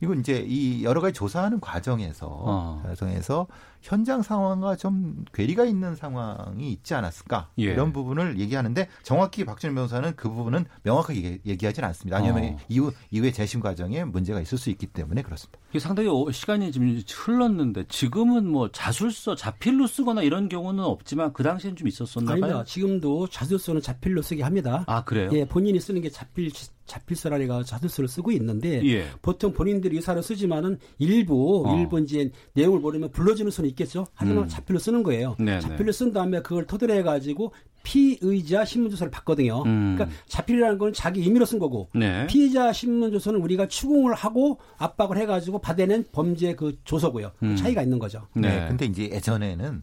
이건 이제 이 여러 가지 조사하는 과정에서 어. 과정에서 현장 상황과 좀 괴리가 있는 상황이 있지 않았을까 예. 이런 부분을 얘기하는데 정확히 박준영 변호사는 그 부분은 명확하게 얘기- 얘기 하지는 않습니다. 왜냐하면 어. 이후 이후에 재심 과정에 문제가 있을 수 있기 때문에 그렇습니다. 이게 상당히 오- 시간이 지금 흘렀는데 지금은 뭐 자술서 자필로 쓰거나 이런 경우는 없지만 그 당시엔 좀 있었었나 아닙니다. 봐요. 지금도 자술서는 자필로 쓰게 합니다. 아 그래요? 예, 본인이 쓰는 게 자필 자필서라리가 자술서를 쓰고 있는데 예. 보통 본인들이 의사를 쓰지만은 일부 어. 일부 이제 내용을 모르면 불러주는 수는 있겠죠. 하지만 음. 자필로 쓰는 거예요. 네네. 자필로 쓴 다음에 그걸 토대로 해가지고 피의자 신문조서를 받거든요. 음. 그러니까 자필이라는 건 자기 임의로 쓴 거고 네. 피의자 신문조서는 우리가 추궁을 하고 압박을 해가지고 받아낸 범죄 그 조서고요. 음. 차이가 있는 거죠. 네. 네. 근데 이제 예전에는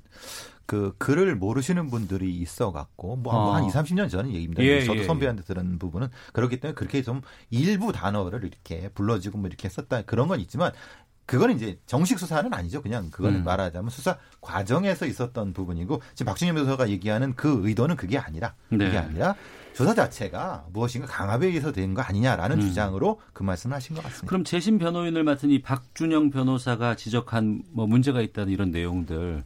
그 글을 모르시는 분들이 있어 갖고 뭐한 어. 2, 30년 전 얘기입니다. 예, 저도 예, 선배한테 들은 부분은 그렇기 때문에 그렇게 좀 일부 단어를 이렇게 불러주고 뭐 이렇게 썼다 그런 건 있지만 그거는 이제 정식 수사는 아니죠. 그냥 그거는 음. 말하자면 수사 과정에서 있었던 부분이고 지금 박준현 변호사가 얘기하는 그 의도는 그게 아니라 그게 네. 아니라 조사 자체가 무엇인가 강압에 의해서 된 거 아니냐라는 음. 주장으로 그 말씀을 하신 것 같습니다. 그럼 재심 변호인을 맡은 이 박준영 변호사가 지적한 뭐 문제가 있다는 이런 내용들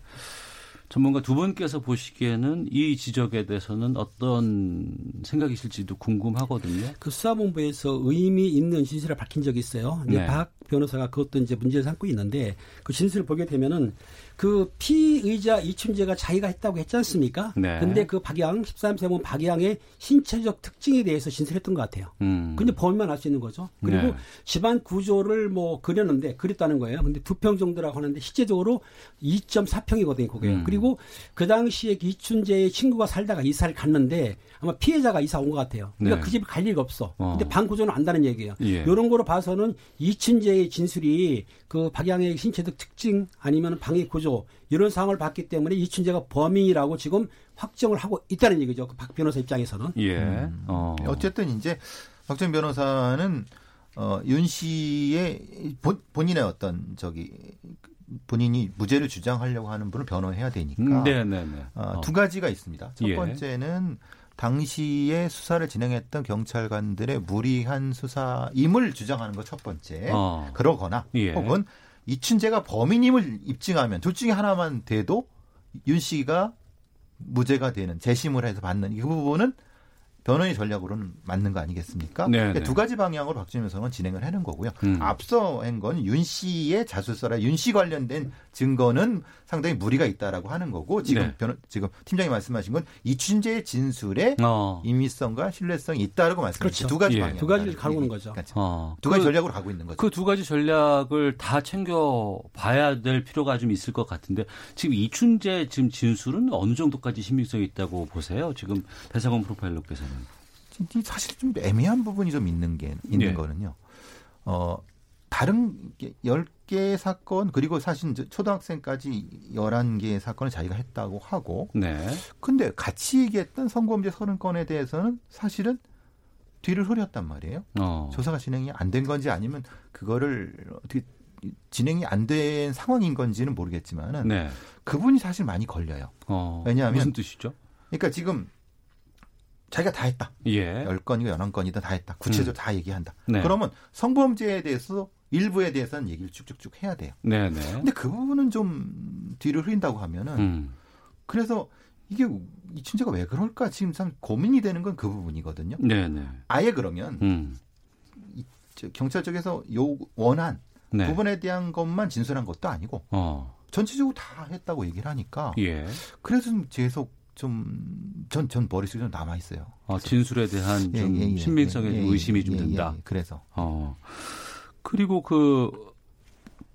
전문가 두 분께서 보시기에는 이 지적에 대해서는 어떤 생각이실지도 궁금하거든요. 그 수사본부에서 의미 있는 진술을 밝힌 적이 있어요. 이제 네. 박 변호사가 그것도 이제 문제를 삼고 있는데 그 진술을 보게 되면은 그 피의자 이춘재가 자기가 했다고 했지 않습니까? 네. 근데 그 박양 13세본 박양의 신체적 특징에 대해서 진술했던 것 같아요. 음. 근데 범인만 알 수 있는 거죠. 그리고 네. 집안 구조를 뭐 그렸는데 그렸다는 거예요. 근데 두 평 정도라고 하는데 실제적으로 2.4평이거든요, 그게. 음. 그리고 그 당시에 이춘재의 친구가 살다가 이사를 갔는데 아마 피해자가 이사 온 것 같아요. 그러니까 네. 그 집에 갈 리가 없어. 어. 근데 방 구조는 안다는 얘기예요. 예. 이런 거로 봐서는 이춘재의 진술이 그 박양의 신체적 특징 아니면 방의 구조 이런 상황을 봤기 때문에 이춘재가 범인이라고 지금 확정을 하고 있다는 얘기죠. 그 박 변호사 입장에서는. 예. 어. 어쨌든 이제 박정 변호사는 어, 윤 씨의 본, 본인의 어떤 저기 본인이 무죄를 주장하려고 하는 분을 변호해야 되니까 음, 네네네. 어, 어. 두 가지가 있습니다. 첫 예. 번째는 당시에 수사를 진행했던 경찰관들의 무리한 수사임을 주장하는 것 첫 번째. 어. 그러거나 예. 혹은 이춘재가 범인임을 입증하면 둘 중에 하나만 돼도 윤 씨가 무죄가 되는 재심을 해서 받는 이 부분은 변호인의 전략으로는 맞는 거 아니겠습니까? 네, 그러니까 네. 두 가지 방향으로 박준현 변호사는 진행을 하는 거고요. 음. 앞서 한 건 윤 씨의 자술서라 윤 씨 관련된 증거는 상당히 무리가 있다라고 하는 거고 지금 네. 변호, 지금 팀장이 말씀하신 건 이춘재의 진술에 어. 임의성과 신뢰성이 있다라고 말씀하셨죠. 그렇죠. 두 가지 예. 방향. 두 가지를 가르는 거죠. 어. 두 가지 그- 전략으로 가고 있는 거죠. 그 두 가지 전략을 다 챙겨 봐야 될 필요가 좀 있을 것 같은데 지금 이춘재 지금 진술은 어느 정도까지 신빙성이 있다고 보세요? 지금 배상원 프로파일러께서는. 이 사실 좀 애매한 부분이 좀 있는 게 있는 예. 거는요. 어 다른 10개 사건 그리고 사실 초등학생까지 11개의 사건을 자기가 했다고 하고 네. 근데 같이 얘기했던 성범죄 30건에 대해서는 사실은 뒤를 흐렸단 말이에요. 어. 조사가 진행이 안 된 건지 아니면 그거를 어떻게 진행이 안 된 상황인 건지는 모르겠지만은 네. 그분이 사실 많이 걸려요. 어. 왜냐하면- 무슨 뜻이죠? 그러니까 지금 자기가 다 했다. 예. 10건이고 11건이다 다 했다. 구체적으로 다 얘기한다. 네. 그러면 성범죄에 대해서 일부에 대해서는 얘기를 쭉쭉쭉 해야 돼요. 네, 네. 근데 그 부분은 좀 뒤를 흐린다고 하면은 음. 그래서 이게 이춘재가 왜 그럴까 지금 참 고민이 되는 건 그 부분이거든요. 네, 네. 아예 그러면 음. 저 경찰 쪽에서 요 원한 네. 부분에 대한 것만 진술한 것도 아니고 어. 전체적으로 다 했다고 얘기를 하니까 예. 그래서 좀 계속 좀전전 머릿속에 좀 남아 있어요. 어, 진술에 대한 예, 좀 예, 예, 신빙성에 예, 좀 예, 의심이 예, 좀 예, 든다. 예, 그래서 어. 그리고 그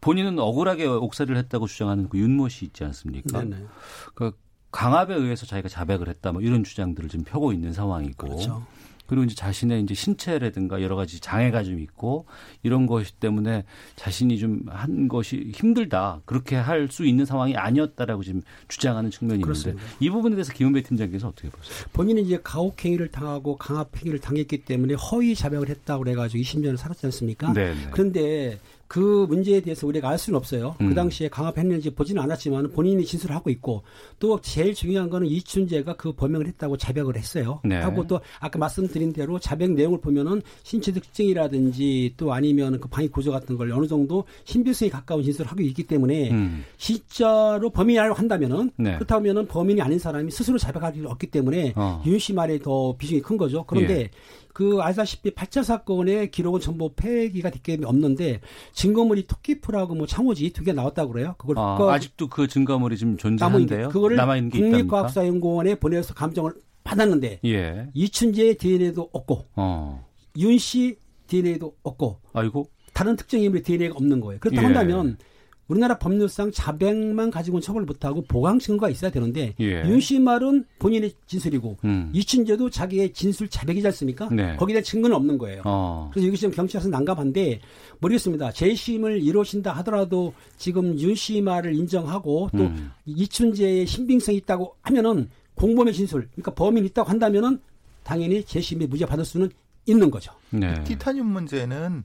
본인은 억울하게 옥살이를 했다고 주장하는 그 윤모 씨 있지 않습니까? 네네. 그 강압에 의해서 자기가 자백을 했다 뭐 이런 주장들을 지금 펴고 있는 상황이고 그렇죠. 그리고 이제 자신의 이제 신체라든가 여러 가지 장애가 좀 있고 이런 것 때문에 자신이 좀 한 것이 힘들다 그렇게 할 수 있는 상황이 아니었다라고 지금 주장하는 측면이 있는데 그렇습니다. 이 부분에 대해서 김은배 팀장께서 어떻게 보세요? 본인은 이제 가혹행위를 당하고 강압행위를 당했기 때문에 허위 자백을 했다고 그래가지고 20년을 살았지 않습니까? 네. 그런데 그 문제에 대해서 우리가 알 수는 없어요. 음. 그 당시에 강압했는지 보지는 않았지만 본인이 진술을 하고 있고 또 제일 중요한 거는 이춘재가 그 범행을 했다고 자백을 했어요. 네. 하고 또 아까 말씀드린 대로 자백 내용을 보면은 신체 특징이라든지 또 아니면 그 방위 구조 같은 걸 어느 정도 신빙성에 가까운 진술을 하고 있기 때문에 음. 진짜로 범인이라고 한다면은 네. 그렇다면은 범인이 아닌 사람이 스스로 자백할 일이 없기 때문에 어. 윤씨 말에 더 비중이 큰 거죠. 그런데 예. 그 알다시피 8차 사건의 기록은 전부 폐기가 됐기 없는데 증거물이 토끼풀하고 뭐 창호지 두 개 나왔다고 그래요. 그걸 아, 그- 아직도 그 증거물이 지금 남은 존재한데요. 그거를 남아 있는 게 있답니까? 국립과학사연구원에 보내서 감정을 받았는데 예. 이춘재의 DNA도 없고 어. 윤씨 DNA도 없고 아이고. 다른 특정 인물의 DNA가 없는 거예요. 그렇다 예. 한다면 우리나라 법률상 자백만 가지고는 처벌 못하고 보강 증거가 있어야 되는데 예. 윤씨 말은 본인의 진술이고 음. 이춘재도 자기의 진술 자백이지 않습니까? 네. 거기에 대한 증거는 없는 거예요. 어. 그래서 여기 지금 경찰에서 난감한데 모르겠습니다. 재심을 이루어진다 하더라도 지금 윤씨 말을 인정하고 또 음. 이춘재의 신빙성이 있다고 하면은 공범의 진술, 그러니까 범인이 있다고 한다면은 당연히 재심에 무죄 받을 수는 있는 거죠. 네. 티타늄 문제는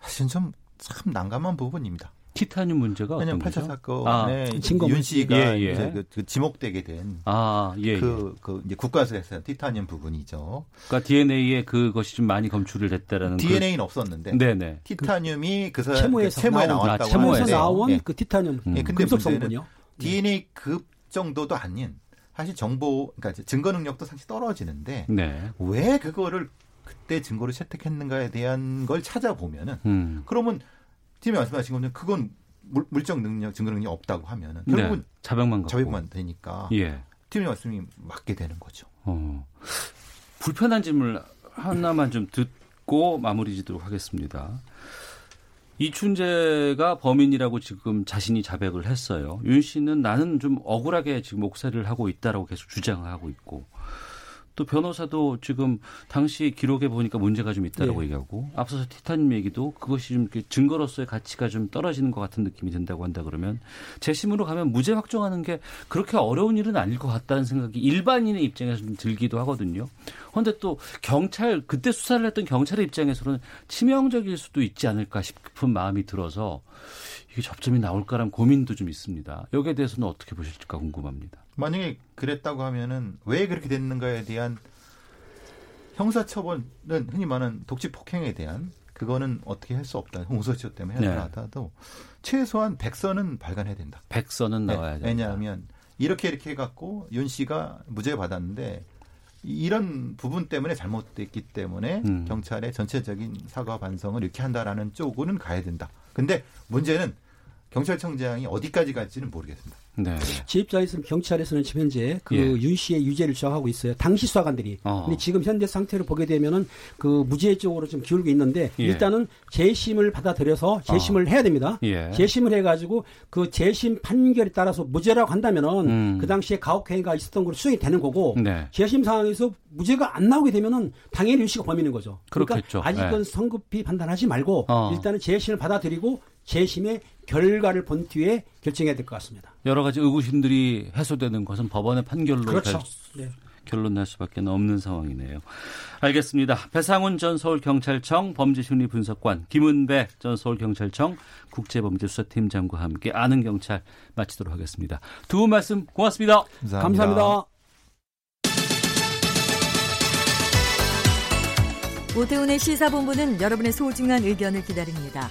사실 좀 참 난감한 부분입니다. 티타늄 문제가 어떤 왜냐하면 8차 거죠? 사건에 아, 윤. 씨가 예, 예. 이제 그, 그 지목되게 된 아, 예. 예. 그, 그 이제 국가에서 티타늄 부분이죠. 그러니까 DNA에 그것이 좀 많이 검출을 됐다라는 DNA는 없었는데 그, 네네. 티타늄이 그, 사- 채무에서 그 나온- 나왔다고 아, 채무에서 하는데 나온 예. 그 티타늄 음. 예, 근데 금속 성분이요. DNA 그 정도도 아닌 사실 정보 그러니까 증거 능력도 상당히 떨어지는데 네. 왜 그거를 그때 증거를 채택했는가에 대한 걸 찾아보면은 음. 그러면 팀이 말씀하신 것처럼 그건 물, 물적 능력 증거 능력이 없다고 하면은 네. 결국은 자백만 갖고. 자백만 되니까 예. 팀이 말씀이 맞게 되는 거죠. 어. 불편한 질문을 하나만 좀 듣고 마무리 짓도록 하겠습니다. 이춘재가 범인이라고 지금 자신이 자백을 했어요. 윤 씨는 나는 좀 억울하게 지금 목살이를 하고 있다라고 계속 주장하고 있고 또 변호사도 지금 당시 기록에 보니까 문제가 좀 있다라고 네. 얘기하고 앞서서 티타님 얘기도 그것이 좀 이렇게 증거로서의 가치가 좀 떨어지는 것 같은 느낌이 든다고 한다 그러면 재심으로 가면 무죄 확정하는 게 그렇게 어려운 일은 아닐 것 같다는 생각이 일반인의 입장에서 좀 들기도 하거든요. 그런데 또 경찰 그때 수사를 했던 경찰의 입장에서는 치명적일 수도 있지 않을까 싶은 마음이 들어서 이게 접점이 나올까란 고민도 좀 있습니다. 여기에 대해서는 어떻게 보실까 궁금합니다. 만약에 그랬다고 하면은 왜 그렇게 됐는가에 대한 형사처벌은 흔히 말하는 독직 폭행에 대한 그거는 어떻게 할 수 없다. 공소시효 때문에 네. 하더라도 최소한 백선은 발간해야 된다. 백선은 네, 나와야 된다. 왜냐하면 이렇게 이렇게 해갖고 윤 씨가 무죄 받았는데 이- 이런 부분 때문에 잘못됐기 때문에 음. 경찰의 전체적인 사과 반성을 이렇게 한다라는 쪽으로는 가야 된다. 근데 문제는 경찰청장이 어디까지 갈지는 모르겠습니다. 네. 제 입장에서는 경찰에서는 지금 현재 그 예. 윤 씨의 유죄를 주장하고 있어요. 당시 수사관들이. 어. 근데 지금 현재 상태를 보게 되면은 그 무죄 쪽으로 좀 기울고 있는데 예. 일단은 재심을 받아들여서 재심을 해야 됩니다. 예. 재심을 해가지고 그 재심 판결에 따라서 무죄라고 한다면은 음. 그 당시에 가혹행위가 있었던 걸로 수용이 되는 거고 네. 재심 상황에서 무죄가 안 나오게 되면은 당연히 윤 씨가 범인인 거죠. 그렇겠죠. 그러니까 아직은 네. 성급히 판단하지 말고 어. 일단은 재심을 받아들이고 재심의 결과를 본 뒤에 결정해야 될 것 같습니다. 여러 가지 의구심들이 해소되는 것은 법원의 판결로 그렇죠. 결- 네. 결론 날 수밖에 없는 상황이네요. 알겠습니다. 배상훈 전 서울경찰청 범죄심리분석관, 김은배 전 서울경찰청 국제범죄수사팀장과 함께 아는 경찰 마치도록 하겠습니다. 두 분 말씀 고맙습니다. 감사합니다. 오태훈의 시사본부는 여러분의 소중한 의견을 기다립니다.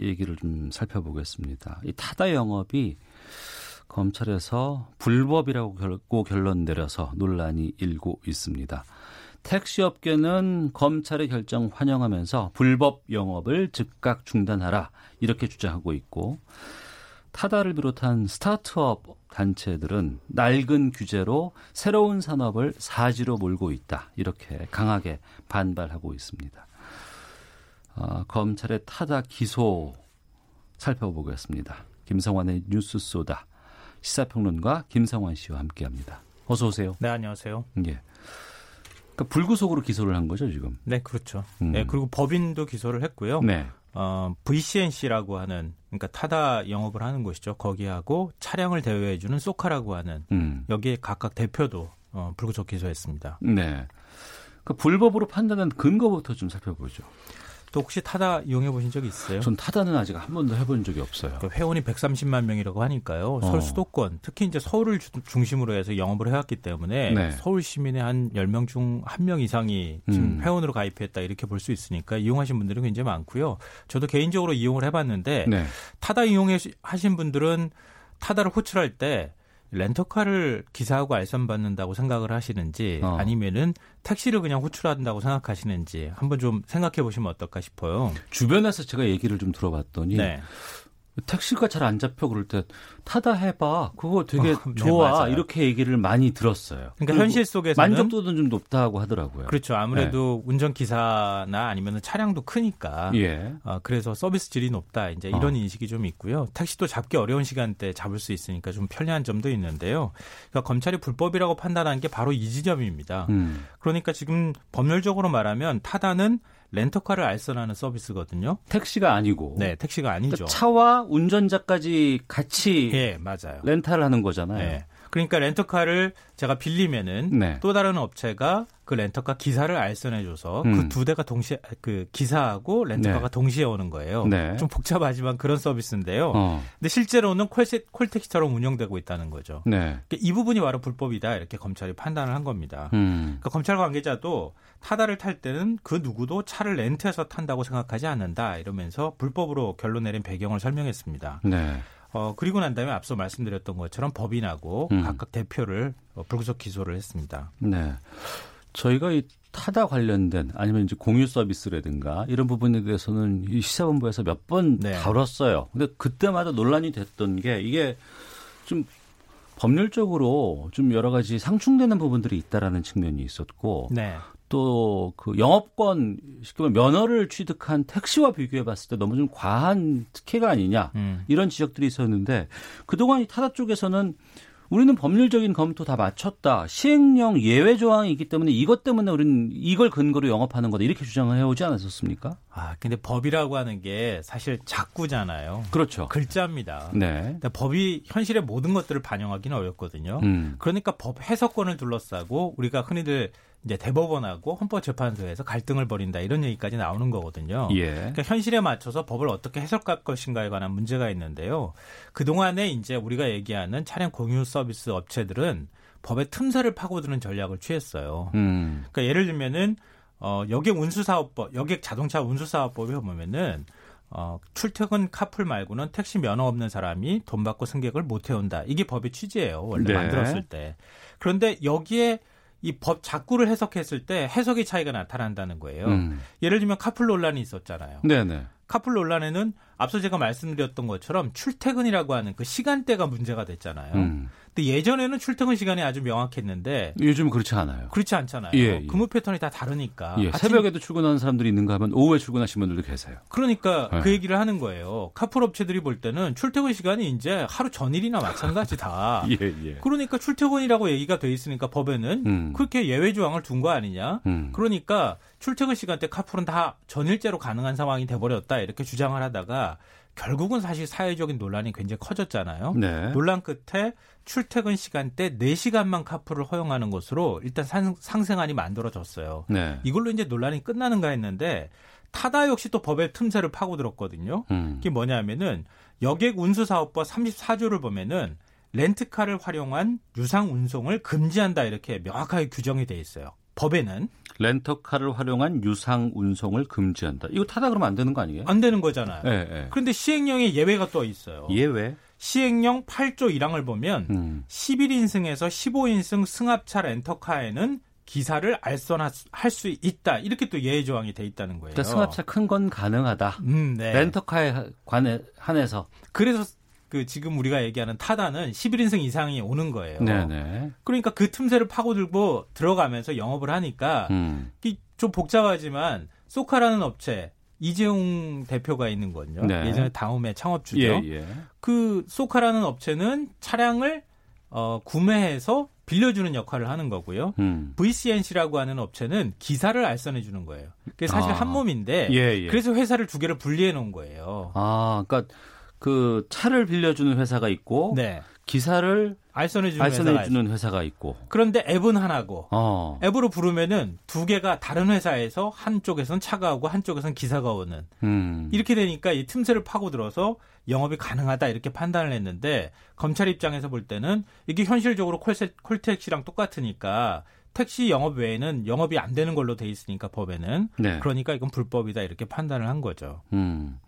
얘기를 좀 살펴보겠습니다. 이 타다 영업이 검찰에서 불법이라고 결고 결론 내려서 논란이 일고 있습니다. 택시업계는 검찰의 결정 환영하면서 불법 영업을 즉각 중단하라 이렇게 주장하고 있고 타다를 비롯한 스타트업 단체들은 낡은 규제로 새로운 산업을 사지로 몰고 있다. 이렇게 강하게 반발하고 있습니다. 아, 검찰의 타다 기소 살펴보겠습니다. 김성환의 뉴스 소다 시사평론가 김성환 씨와 함께합니다. 어서 오세요. 네, 안녕하세요. 예. 그러니까 불구속으로 기소를 한 거죠 지금. 네, 그렇죠. 음. 네, 그리고 법인도 기소를 했고요. 네. 어, VCNC라고 하는 그러니까 타다 영업을 하는 곳이죠. 거기하고 차량을 대여해주는 소카라고 하는 음. 여기에 각각 대표도 어, 불구속 기소했습니다. 네. 그 불법으로 판단한 근거부터 좀 살펴보죠. 또 혹시 타다 이용해 보신 적 있어요? 전 타다는 아직 한 번도 해본 적이 없어요. 그 회원이 130만 명이라고 하니까요. 서울 어. 수도권, 특히 이제 서울을 주- 중심으로 해서 영업을 해왔기 때문에 네. 서울 시민의 한 10명 중 1명 이상이 지금 음. 회원으로 가입했다 이렇게 볼 수 있으니까 이용하신 분들이 굉장히 많고요. 저도 개인적으로 이용을 해봤는데 네. 타다 이용하신 분들은 타다를 호출할 때 렌터카를 기사하고 알선 받는다고 생각을 하시는지 어. 아니면은 택시를 그냥 호출한다고 생각하시는지 한번 좀 생각해 보시면 어떨까 싶어요. 주변에서 제가 얘기를 좀 들어봤더니 네. 택시가 잘 안 잡혀 그럴 때 타다 해봐 그거 되게 어, 네, 좋아 맞아요. 이렇게 얘기를 많이 들었어요. 그러니까 현실 속에서는 만족도도 좀 높다고 하더라고요. 그렇죠. 아무래도 운전 기사나 아니면 차량도 크니까. 예. 어, 그래서 서비스 질이 높다. 이제 이런 어. 인식이 좀 있고요. 택시도 잡기 어려운 시간대 잡을 수 있으니까 좀 편리한 점도 있는데요. 그러니까 검찰이 불법이라고 판단한 게 바로 이 지점입니다. 음. 그러니까 지금 법률적으로 말하면 타다는 렌터카를 알선하는 서비스거든요. 택시가 아니고 네, 택시가 아니죠. 그러니까 차와 운전자까지 같이 예, 맞아요. 렌탈을 하는 거잖아요. 네. 그러니까 렌터카를 제가 빌리면은 네. 또 다른 업체가 그 렌터카 기사를 알선해줘서 음. 그두 대가 동시에 그 기사하고 렌터카가 네. 동시에 오는 거예요. 네. 좀 복잡하지만 그런 서비스인데요. 어. 근데 실제로는 콜세, 콜택시처럼 운영되고 있다는 거죠. 네. 그러니까 이 부분이 바로 불법이다 이렇게 검찰이 판단을 한 겁니다. 음. 그러니까 검찰 관계자도 타다를 탈 때는 그 누구도 차를 렌트해서 탄다고 생각하지 않는다 이러면서 불법으로 결론 내린 배경을 설명했습니다. 네. 어, 그리고 난 다음에 앞서 말씀드렸던 것처럼 법인하고 음. 각각 대표를 어, 불구속 기소를 했습니다. 네. 저희가 이 타다 관련된 아니면 이제 공유 서비스라든가 이런 부분에 대해서는 이 시사본부에서 몇번 네. 다뤘어요. 근데 그때마다 논란이 됐던 게 이게 좀 법률적으로 좀 여러 가지 상충되는 부분들이 있다라는 측면이 있었고 네. 또 그 영업권 쉽게 말하면 면허를 취득한 택시와 비교해 봤을 때 너무 좀 과한 특혜가 아니냐 음. 이런 지적들이 있었는데 그동안 이 타다 쪽에서는 우리는 법률적인 검토 다 마쳤다. 시행령 예외 조항이 있기 때문에 이것 때문에 우리는 이걸 근거로 영업하는 거다. 이렇게 주장을 해오지 않았었습니까? 아, 근데 법이라고 하는 게 사실 작구잖아요. 그렇죠. 글자입니다. 네. 법이 현실의 모든 것들을 반영하기는 어렵거든요. 음. 그러니까 법 해석권을 둘러싸고 우리가 흔히들 이제 대법원하고 헌법재판소에서 갈등을 벌인다 이런 얘기까지 나오는 거거든요. 예. 그러니까 현실에 맞춰서 법을 어떻게 해석할 것인가에 관한 문제가 있는데요. 그 동안에 이제 우리가 얘기하는 차량 공유 서비스 업체들은 법의 틈새를 파고드는 전략을 취했어요. 음. 그러니까 예를 들면은 어 여객 운수사업법, 여객 자동차 운수사업법에 보면은 어 출퇴근 카풀 말고는 택시 면허 없는 사람이 돈 받고 승객을 못 태운다. 이게 법의 취지예요. 원래 네. 만들었을 때. 그런데 여기에 이 법 작구를 해석했을 때 해석의 차이가 나타난다는 거예요. 음. 예를 들면 카풀 논란이 있었잖아요. 네네. 카풀 논란에는 앞서 제가 말씀드렸던 것처럼 출퇴근이라고 하는 그 시간대가 문제가 됐잖아요. 음. 근데 예전에는 출퇴근 시간이 아주 명확했는데 요즘 그렇지 않아요. 그렇지 않잖아요. 예, 예. 근무 패턴이 다 다르니까. 예, 아침- 새벽에도 출근하는 사람들이 있는가 하면 오후에 출근하신 분들도 계세요. 그러니까 네. 그 얘기를 하는 거예요. 카풀 업체들이 볼 때는 출퇴근 시간이 이제 하루 전일이나 마찬가지다. (laughs) 예, 예. 그러니까 출퇴근이라고 얘기가 돼 있으니까 법에는 음. 그렇게 예외 조항을 둔 거 아니냐? 음. 그러니까 출퇴근 시간대 카풀은 다 전일제로 가능한 상황이 돼버렸다 이렇게 주장을 하다가 결국은 사실 사회적인 논란이 굉장히 커졌잖아요. 네. 논란 끝에 출퇴근 시간대 4시간만 카풀을 허용하는 것으로 일단 상, 상생안이 만들어졌어요. 네. 이걸로 이제 논란이 끝나는가 했는데 타다 역시 또 법의 틈새를 파고들었거든요. 음. 그게 뭐냐면은 여객 운수 사업법 34조를 보면은 렌트카를 활용한 유상 운송을 금지한다 이렇게 명확하게 규정이 돼 있어요. 법에는 렌터카를 활용한 유상 운송을 금지한다. 이거 타다 그러면 안 되는 거 아니에요? 안 되는 거잖아요. 예, 예. 그런데 시행령에 예외가 또 있어요. 예외. 시행령 8조 1항을 보면 음. 11인승에서 15인승 승합차 렌터카에는 기사를 알선할 수 있다. 이렇게 또 예외 조항이 돼 있다는 거예요. 그러니까 승합차 큰 건 가능하다. 음, 네. 렌터카에 관해 한해서. 그래서 그 지금 우리가 얘기하는 타다는 11인승 이상이 오는 거예요. 네네. 그러니까 그 틈새를 파고들고 들어가면서 영업을 하니까 음. 이좀 복잡하지만 소카라는 업체 이재용 대표가 있는 거든요. 네. 예전에 다음에 창업주죠. 예, 예. 그 소카라는 업체는 차량을 어, 구매해서 빌려주는 역할을 하는 거고요. 음. VCNC라고 하는 업체는 기사를 알선해 주는 거예요. 그게 사실 아. 한 몸인데 예, 예. 그래서 회사를 두 개를 분리해 놓은 거예요. 아, 그러니까 그 차를 빌려주는 회사가 있고 네. 기사를 알선해 주는 회사가 회사가 있고. 그런데 앱은 하나고 어. 앱으로 부르면은 두 개가 다른 회사에서 한쪽에선 차가 오고 한쪽에선 기사가 오는 음. 이렇게 되니까 이 틈새를 파고들어서 영업이 가능하다 이렇게 판단을 했는데 검찰 입장에서 볼 때는 이게 현실적으로 콜세, 콜택시랑 똑같으니까 택시 영업 외에는 영업이 안 되는 걸로 돼 있으니까 법에는 네. 그러니까 이건 불법이다 이렇게 판단을 한 거죠. 음.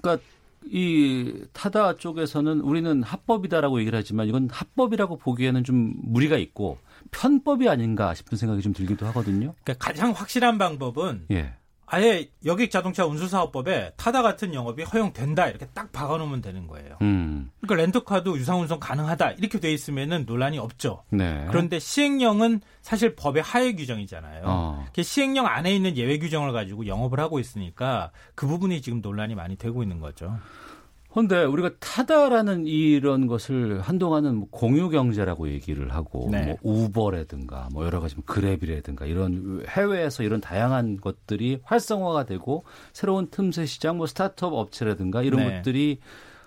그러니까 이 타다 쪽에서는 우리는 합법이다라고 얘기를 하지만 이건 합법이라고 보기에는 좀 무리가 있고 편법이 아닌가 싶은 생각이 좀 들기도 하거든요. 그러니까 가장 확실한 방법은 예. 아예 여객 자동차 운수 사업법에 타다 같은 영업이 허용된다 이렇게 딱 박아놓으면 되는 거예요. 음. 그러니까 렌터카도 유상 운송 가능하다 이렇게 돼 있으면은 논란이 없죠. 네. 그런데 시행령은 사실 법의 하에 규정이잖아요. 어. 그 시행령 안에 있는 예외 규정을 가지고 영업을 하고 있으니까 그 부분이 지금 논란이 많이 되고 있는 거죠. 근데 우리가 타다라는 이런 것을 한동안은 뭐 공유 경제라고 얘기를 하고 네. 뭐 우버라든가 뭐 여러 가지 뭐 그랩이라든가 이런 해외에서 이런 다양한 것들이 활성화가 되고 새로운 틈새 시장 뭐 스타트업 업체라든가 이런 네. 것들이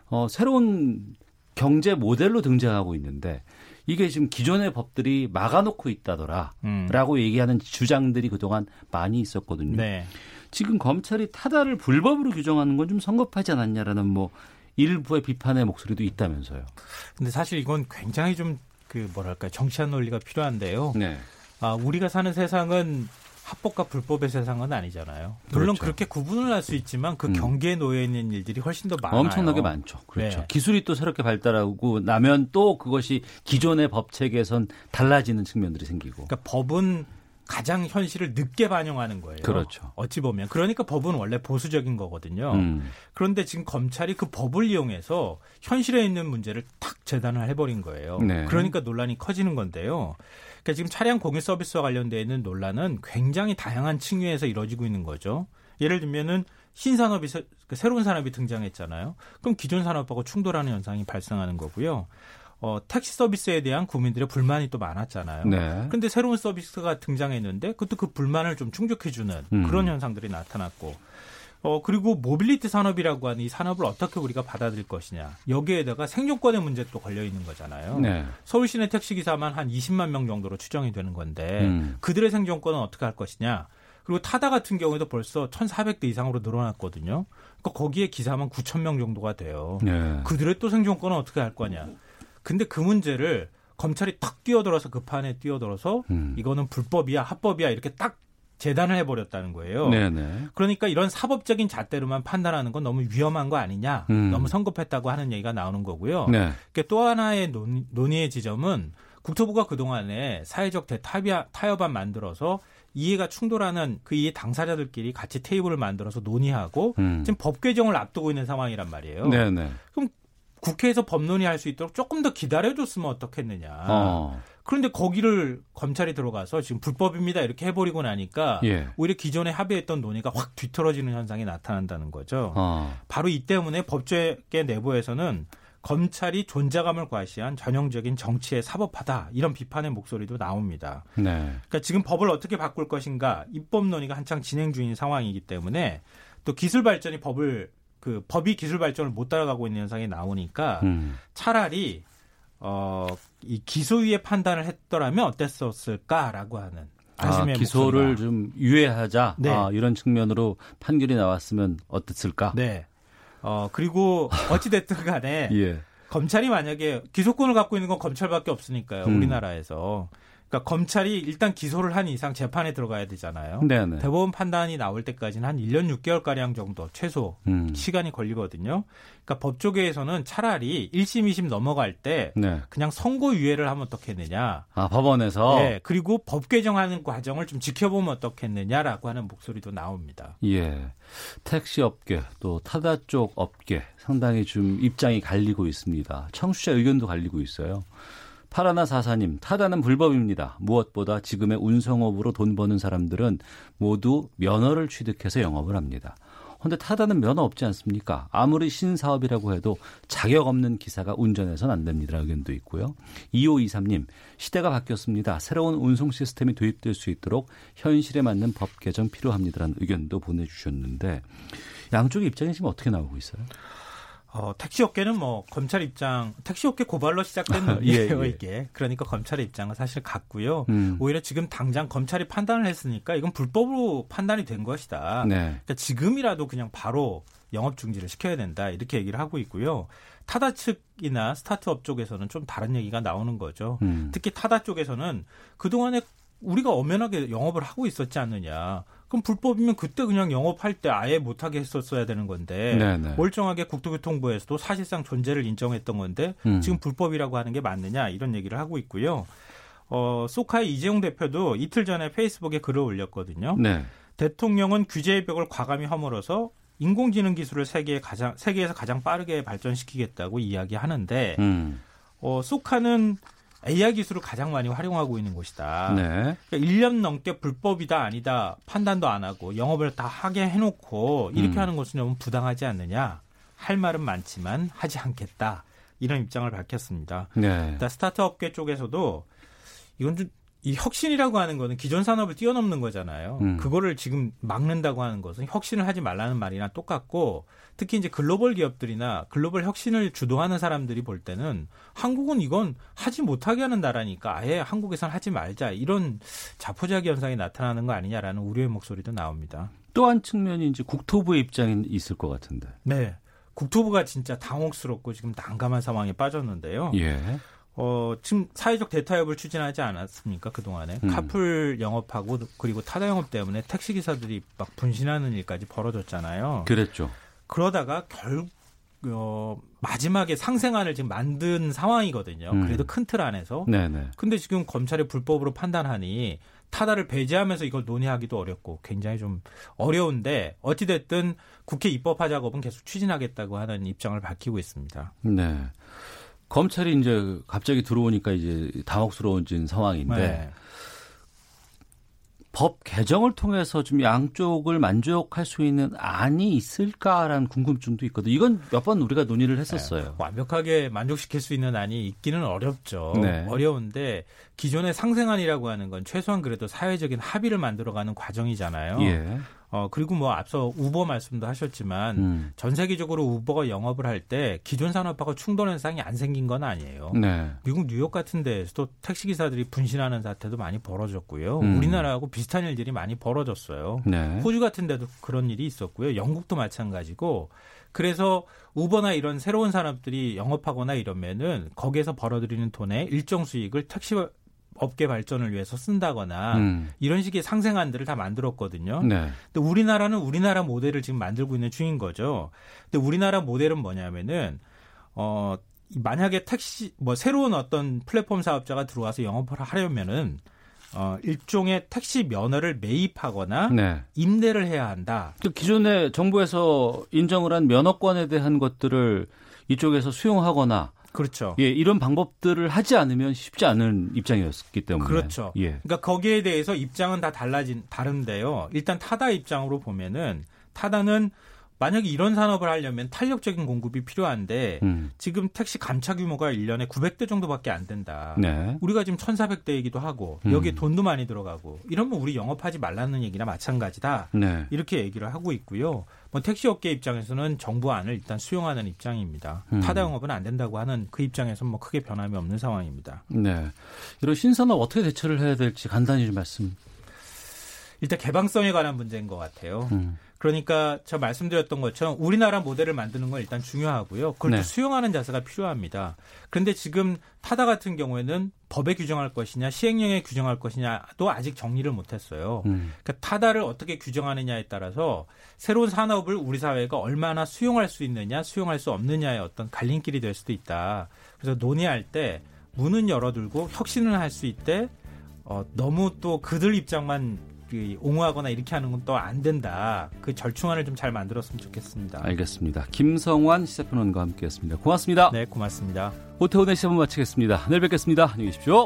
어 새로운 경제 모델로 등장하고 있는데 이게 지금 기존의 법들이 막아놓고 있다더라라고 음. 얘기하는 주장들이 그동안 많이 있었거든요. 네. 지금 검찰이 타다를 불법으로 규정하는 건 좀 성급하지 않았냐라는 뭐 일부의 비판의 목소리도 있다면서요. 근데 사실 이건 굉장히 좀 그 뭐랄까 정치한 논리가 필요한데요. 네. 아, 우리가 사는 세상은 합법과 불법의 세상은 아니잖아요. 물론 그렇죠. 그렇게 구분을 할 수 있지만 그 음. 경계에 놓여 있는 일들이 훨씬 더 많아요. 엄청나게 많죠. 그렇죠. 네. 기술이 또 새롭게 발달하고 나면 또 그것이 기존의 법 체계에선 달라지는 측면들이 생기고. 그러니까 법은 가장 현실을 늦게 반영하는 거예요. 그렇죠. 어찌 보면 그러니까 법은 원래 보수적인 거거든요. 음. 그런데 지금 검찰이 그 법을 이용해서 현실에 있는 문제를 탁 재단을 해버린 거예요. 네. 그러니까 논란이 커지는 건데요. 그러니까 지금 차량 공유 서비스와 관련되어 있는 논란은 굉장히 다양한 층위에서 이루어지고 있는 거죠. 예를 들면은 신산업이 새, 그 새로운 산업이 등장했잖아요. 그럼 기존 산업하고 충돌하는 현상이 발생하는 거고요. 어, 택시 서비스에 대한 국민들의 불만이 또 많았잖아요. 네. 근데 새로운 서비스가 등장했는데 그것도 그 불만을 좀 충족해주는 음. 그런 현상들이 나타났고 어 그리고 모빌리티 산업이라고 하는 이 산업을 어떻게 우리가 받아들일 것이냐 여기에다가 생존권의 문제 또 걸려 있는 거잖아요. 네. 서울 시내 택시 기사만 한 20만 명 정도로 추정이 되는 건데 음. 그들의 생존권은 어떻게 할 것이냐. 그리고 타다 같은 경우에도 벌써 1,400대 이상으로 늘어났거든요. 그러니까 거기에 기사만 9천 명 정도가 돼요. 네. 그들의 또 생존권은 어떻게 할 거냐. 근데 그 문제를 검찰이 탁 뛰어들어서 그 판에 뛰어들어서 음. 이거는 불법이야, 합법이야 이렇게 딱 재단을 해버렸다는 거예요. 네네. 그러니까 이런 사법적인 잣대로만 판단하는 건 너무 위험한 거 아니냐, 음. 너무 성급했다고 하는 얘기가 나오는 거고요. 네. 그또 하나의 논, 논의의 지점은 국토부가 그동안에 사회적 대타협, 타협안 만들어서 이해가 충돌하는 그 이해 당사자들끼리 같이 테이블을 만들어서 논의하고 음. 지금 법 개정을 앞두고 있는 상황이란 말이에요. 네네. 국회에서 법 논의할 수 있도록 조금 더 기다려줬으면 어떻겠느냐. 어. 그런데 거기를 검찰이 들어가서 지금 불법입니다 이렇게 해버리고 나니까 예. 오히려 기존에 합의했던 논의가 확 뒤틀어지는 현상이 나타난다는 거죠. 어. 바로 이 때문에 법조계 내부에서는 검찰이 존재감을 과시한 전형적인 정치의 사법화다 이런 비판의 목소리도 나옵니다. 네. 그러니까 지금 법을 어떻게 바꿀 것인가 입법 논의가 한창 진행 중인 상황이기 때문에 또 기술 발전이 법을 그 법이 기술 발전을 못 따라가고 있는 현상이 나오니까 음. 차라리 어, 이 기소위의 판단을 했더라면 어땠었을까라고 하는 아, 기소를 목소리가. 좀 유예하자 네. 아, 이런 측면으로 판결이 나왔으면 어땠을까? 네. 어, 그리고 어찌 됐든 간에 (laughs) 예. 검찰이 만약에 기소권을 갖고 있는 건 검찰밖에 없으니까요. 음. 우리나라에서. 그러니까 검찰이 일단 기소를 한 이상 재판에 들어가야 되잖아요. 네네. 대법원 판단이 나올 때까지는 한 1년 6개월 가량 정도 최소 음. 시간이 걸리거든요. 그러니까 법조계에서는 차라리 1심, 2심 넘어갈 때 네. 그냥 선고 유예를 하면 어떻겠느냐. 아 법원에서 네, 그리고 법 개정하는 과정을 좀 지켜보면 어떻겠느냐라고 하는 목소리도 나옵니다. 예. 택시 업계 또 타다 쪽 업계 상당히 좀 입장이 갈리고 있습니다. 청취자 의견도 갈리고 있어요. 파라나 사사님, 타다는 불법입니다. 무엇보다 지금의 운송업으로 돈 버는 사람들은 모두 면허를 취득해서 영업을 합니다. 근데 타다는 면허 없지 않습니까? 아무리 신사업이라고 해도 자격 없는 기사가 운전해서는 안 됩니다. 의견도 있고요. 2523님, 시대가 바뀌었습니다. 새로운 운송 시스템이 도입될 수 있도록 현실에 맞는 법 개정 필요합니다라는 의견도 보내주셨는데 양쪽의 입장이 지금 어떻게 나오고 있어요? 어, 택시업계는 뭐 검찰 입장, 택시업계 고발로 시작된 (laughs) 아, 예, 논의예요 예. 이게. 그러니까 검찰의 입장은 사실 같고요. 음. 오히려 지금 당장 검찰이 판단을 했으니까 이건 불법으로 판단이 된 것이다. 네. 그러니까 지금이라도 그냥 바로 영업 중지를 시켜야 된다 이렇게 얘기를 하고 있고요. 타다 측이나 스타트업 쪽에서는 좀 다른 얘기가 나오는 거죠. 음. 특히 타다 쪽에서는 그동안에 우리가 엄연하게 영업을 하고 있었지 않느냐. 그럼 불법이면 그때 그냥 영업할 때 아예 못하게 했었어야 되는 건데 네네. 멀쩡하게 국토교통부에서도 사실상 존재를 인정했던 건데 음. 지금 불법이라고 하는 게 맞느냐 이런 얘기를 하고 있고요. 어, 소카의 이재용 대표도 이틀 전에 페이스북에 글을 올렸거든요. 네. 대통령은 규제의 벽을 과감히 허물어서 인공지능 기술을 세계에 가장 세계에서 가장 빠르게 발전시키겠다고 이야기하는데 음. 어, 소카는 AI 기술을 가장 많이 활용하고 있는 곳이다. 네. 그러니까 1년 넘게 불법이다 아니다 판단도 안 하고 영업을 다 하게 해놓고 이렇게 음. 하는 것은 너무 부당하지 않느냐. 할 말은 많지만 하지 않겠다. 이런 입장을 밝혔습니다. 네. 일단 스타트업계 쪽에서도 이건 좀 이 혁신이라고 하는 거는 기존 산업을 뛰어넘는 거잖아요. 음. 그거를 지금 막는다고 하는 것은 혁신을 하지 말라는 말이나 똑같고 특히 이제 글로벌 기업들이나 글로벌 혁신을 주도하는 사람들이 볼 때는 한국은 이건 하지 못하게 하는 나라니까 아예 한국에선 하지 말자 이런 자포자기 현상이 나타나는 거 아니냐라는 우려의 목소리도 나옵니다. 또 한 측면이 이제 국토부의 입장이 있을 것 같은데. 네. 국토부가 진짜 당혹스럽고 지금 난감한 상황에 빠졌는데요. 예. 어, 지금 사회적 대타협을 추진하지 않았습니까? 그동안에. 음. 카풀 영업하고 그리고 타다 영업 때문에 택시 기사들이 막 분신하는 일까지 벌어졌잖아요. 그랬죠. 그러다가 결, 어, 마지막에 상생안을 지금 만든 상황이거든요. 음. 그래도 큰 틀 안에서. 네네. 근데 지금 검찰이 불법으로 판단하니 타다를 배제하면서 이걸 논의하기도 어렵고 굉장히 좀 어려운데 어찌됐든 국회 입법 화 작업은 계속 추진하겠다고 하는 입장을 밝히고 있습니다. 네. 검찰이 이제 갑자기 들어오니까 이제 당혹스러워진 상황인데 네. 법 개정을 통해서 좀 양쪽을 만족할 수 있는 안이 있을까라는 궁금증도 있거든요. 이건 몇 번 우리가 논의를 했었어요. 완벽하게 만족시킬 수 있는 안이 있기는 어렵죠. 네. 어려운데 기존의 상생안이라고 하는 건 최소한 그래도 사회적인 합의를 만들어가는 과정이잖아요. 예. 어 그리고 뭐 앞서 우버 말씀도 하셨지만 음. 전 세계적으로 우버가 영업을 할 때 기존 산업하고 충돌 현상이 안 생긴 건 아니에요. 네. 미국 뉴욕 같은 데에서도 택시 기사들이 분신하는 사태도 많이 벌어졌고요. 음. 우리나라하고 비슷한 일들이 많이 벌어졌어요. 네. 호주 같은 데도 그런 일이 있었고요. 영국도 마찬가지고 그래서 우버나 이런 새로운 산업들이 영업하거나 이러면은 거기에서 벌어들이는 돈의 일정 수익을 택시 업계 발전을 위해서 쓴다거나 음. 이런 식의 상생안들을 다 만들었거든요. 네. 근데 우리나라는 우리나라 모델을 지금 만들고 있는 중인 거죠. 근데 우리나라 모델은 뭐냐면은 어 만약에 택시 뭐 새로운 어떤 플랫폼 사업자가 들어와서 영업을 하려면은 어 일종의 택시 면허를 매입하거나 네. 임대를 해야 한다. 그 기존에 정부에서 인정을 한 면허권에 대한 것들을 이쪽에서 수용하거나 그렇죠. 예, 이런 방법들을 하지 않으면 쉽지 않은 입장이었기 때문에 그렇죠. 예. 그러니까 거기에 대해서 입장은 다 달라진 다른데요. 일단 타다 입장으로 보면은 타다는 만약에 이런 산업을 하려면 탄력적인 공급이 필요한데 음. 지금 택시 감차 규모가 1년에 900대 정도밖에 안 된다. 네. 우리가 지금 1,400대이기도 하고 음. 여기에 돈도 많이 들어가고 이러면 우리 영업하지 말라는 얘기나 마찬가지다. 네. 이렇게 얘기를 하고 있고요. 뭐 택시 업계 입장에서는 정부 안을 일단 수용하는 입장입니다. 음. 타다 영업은 안 된다고 하는 그 입장에서는 뭐 크게 변함이 없는 상황입니다. 네. 이런 신산업 어떻게 대처를 해야 될지 간단히 좀 말씀. 일단 개방성에 관한 문제인 것 같아요. 음. 그러니까 저 말씀드렸던 것처럼 우리나라 모델을 만드는 건 일단 중요하고요. 그걸 네. 또 수용하는 자세가 필요합니다. 그런데 지금 타다 같은 경우에는 법에 규정할 것이냐 시행령에 규정할 것이냐도 아직 정리를 못했어요. 음. 그러니까 타다를 어떻게 규정하느냐에 따라서 새로운 산업을 우리 사회가 얼마나 수용할 수 있느냐 수용할 수 없느냐의 어떤 갈림길이 될 수도 있다. 그래서 논의할 때 문은 열어두고 혁신을 할 수 있대 어, 너무 또 그들 입장만 그 옹호하거나 이렇게 하는 건 또 안 된다. 그 절충안을 좀 잘 만들었으면 좋겠습니다. 알겠습니다. 김성환 시사평론가와 함께했습니다. 고맙습니다. 네, 고맙습니다. 오태훈의 시사분 마치겠습니다. 내일 뵙겠습니다. 안녕히 계십시오.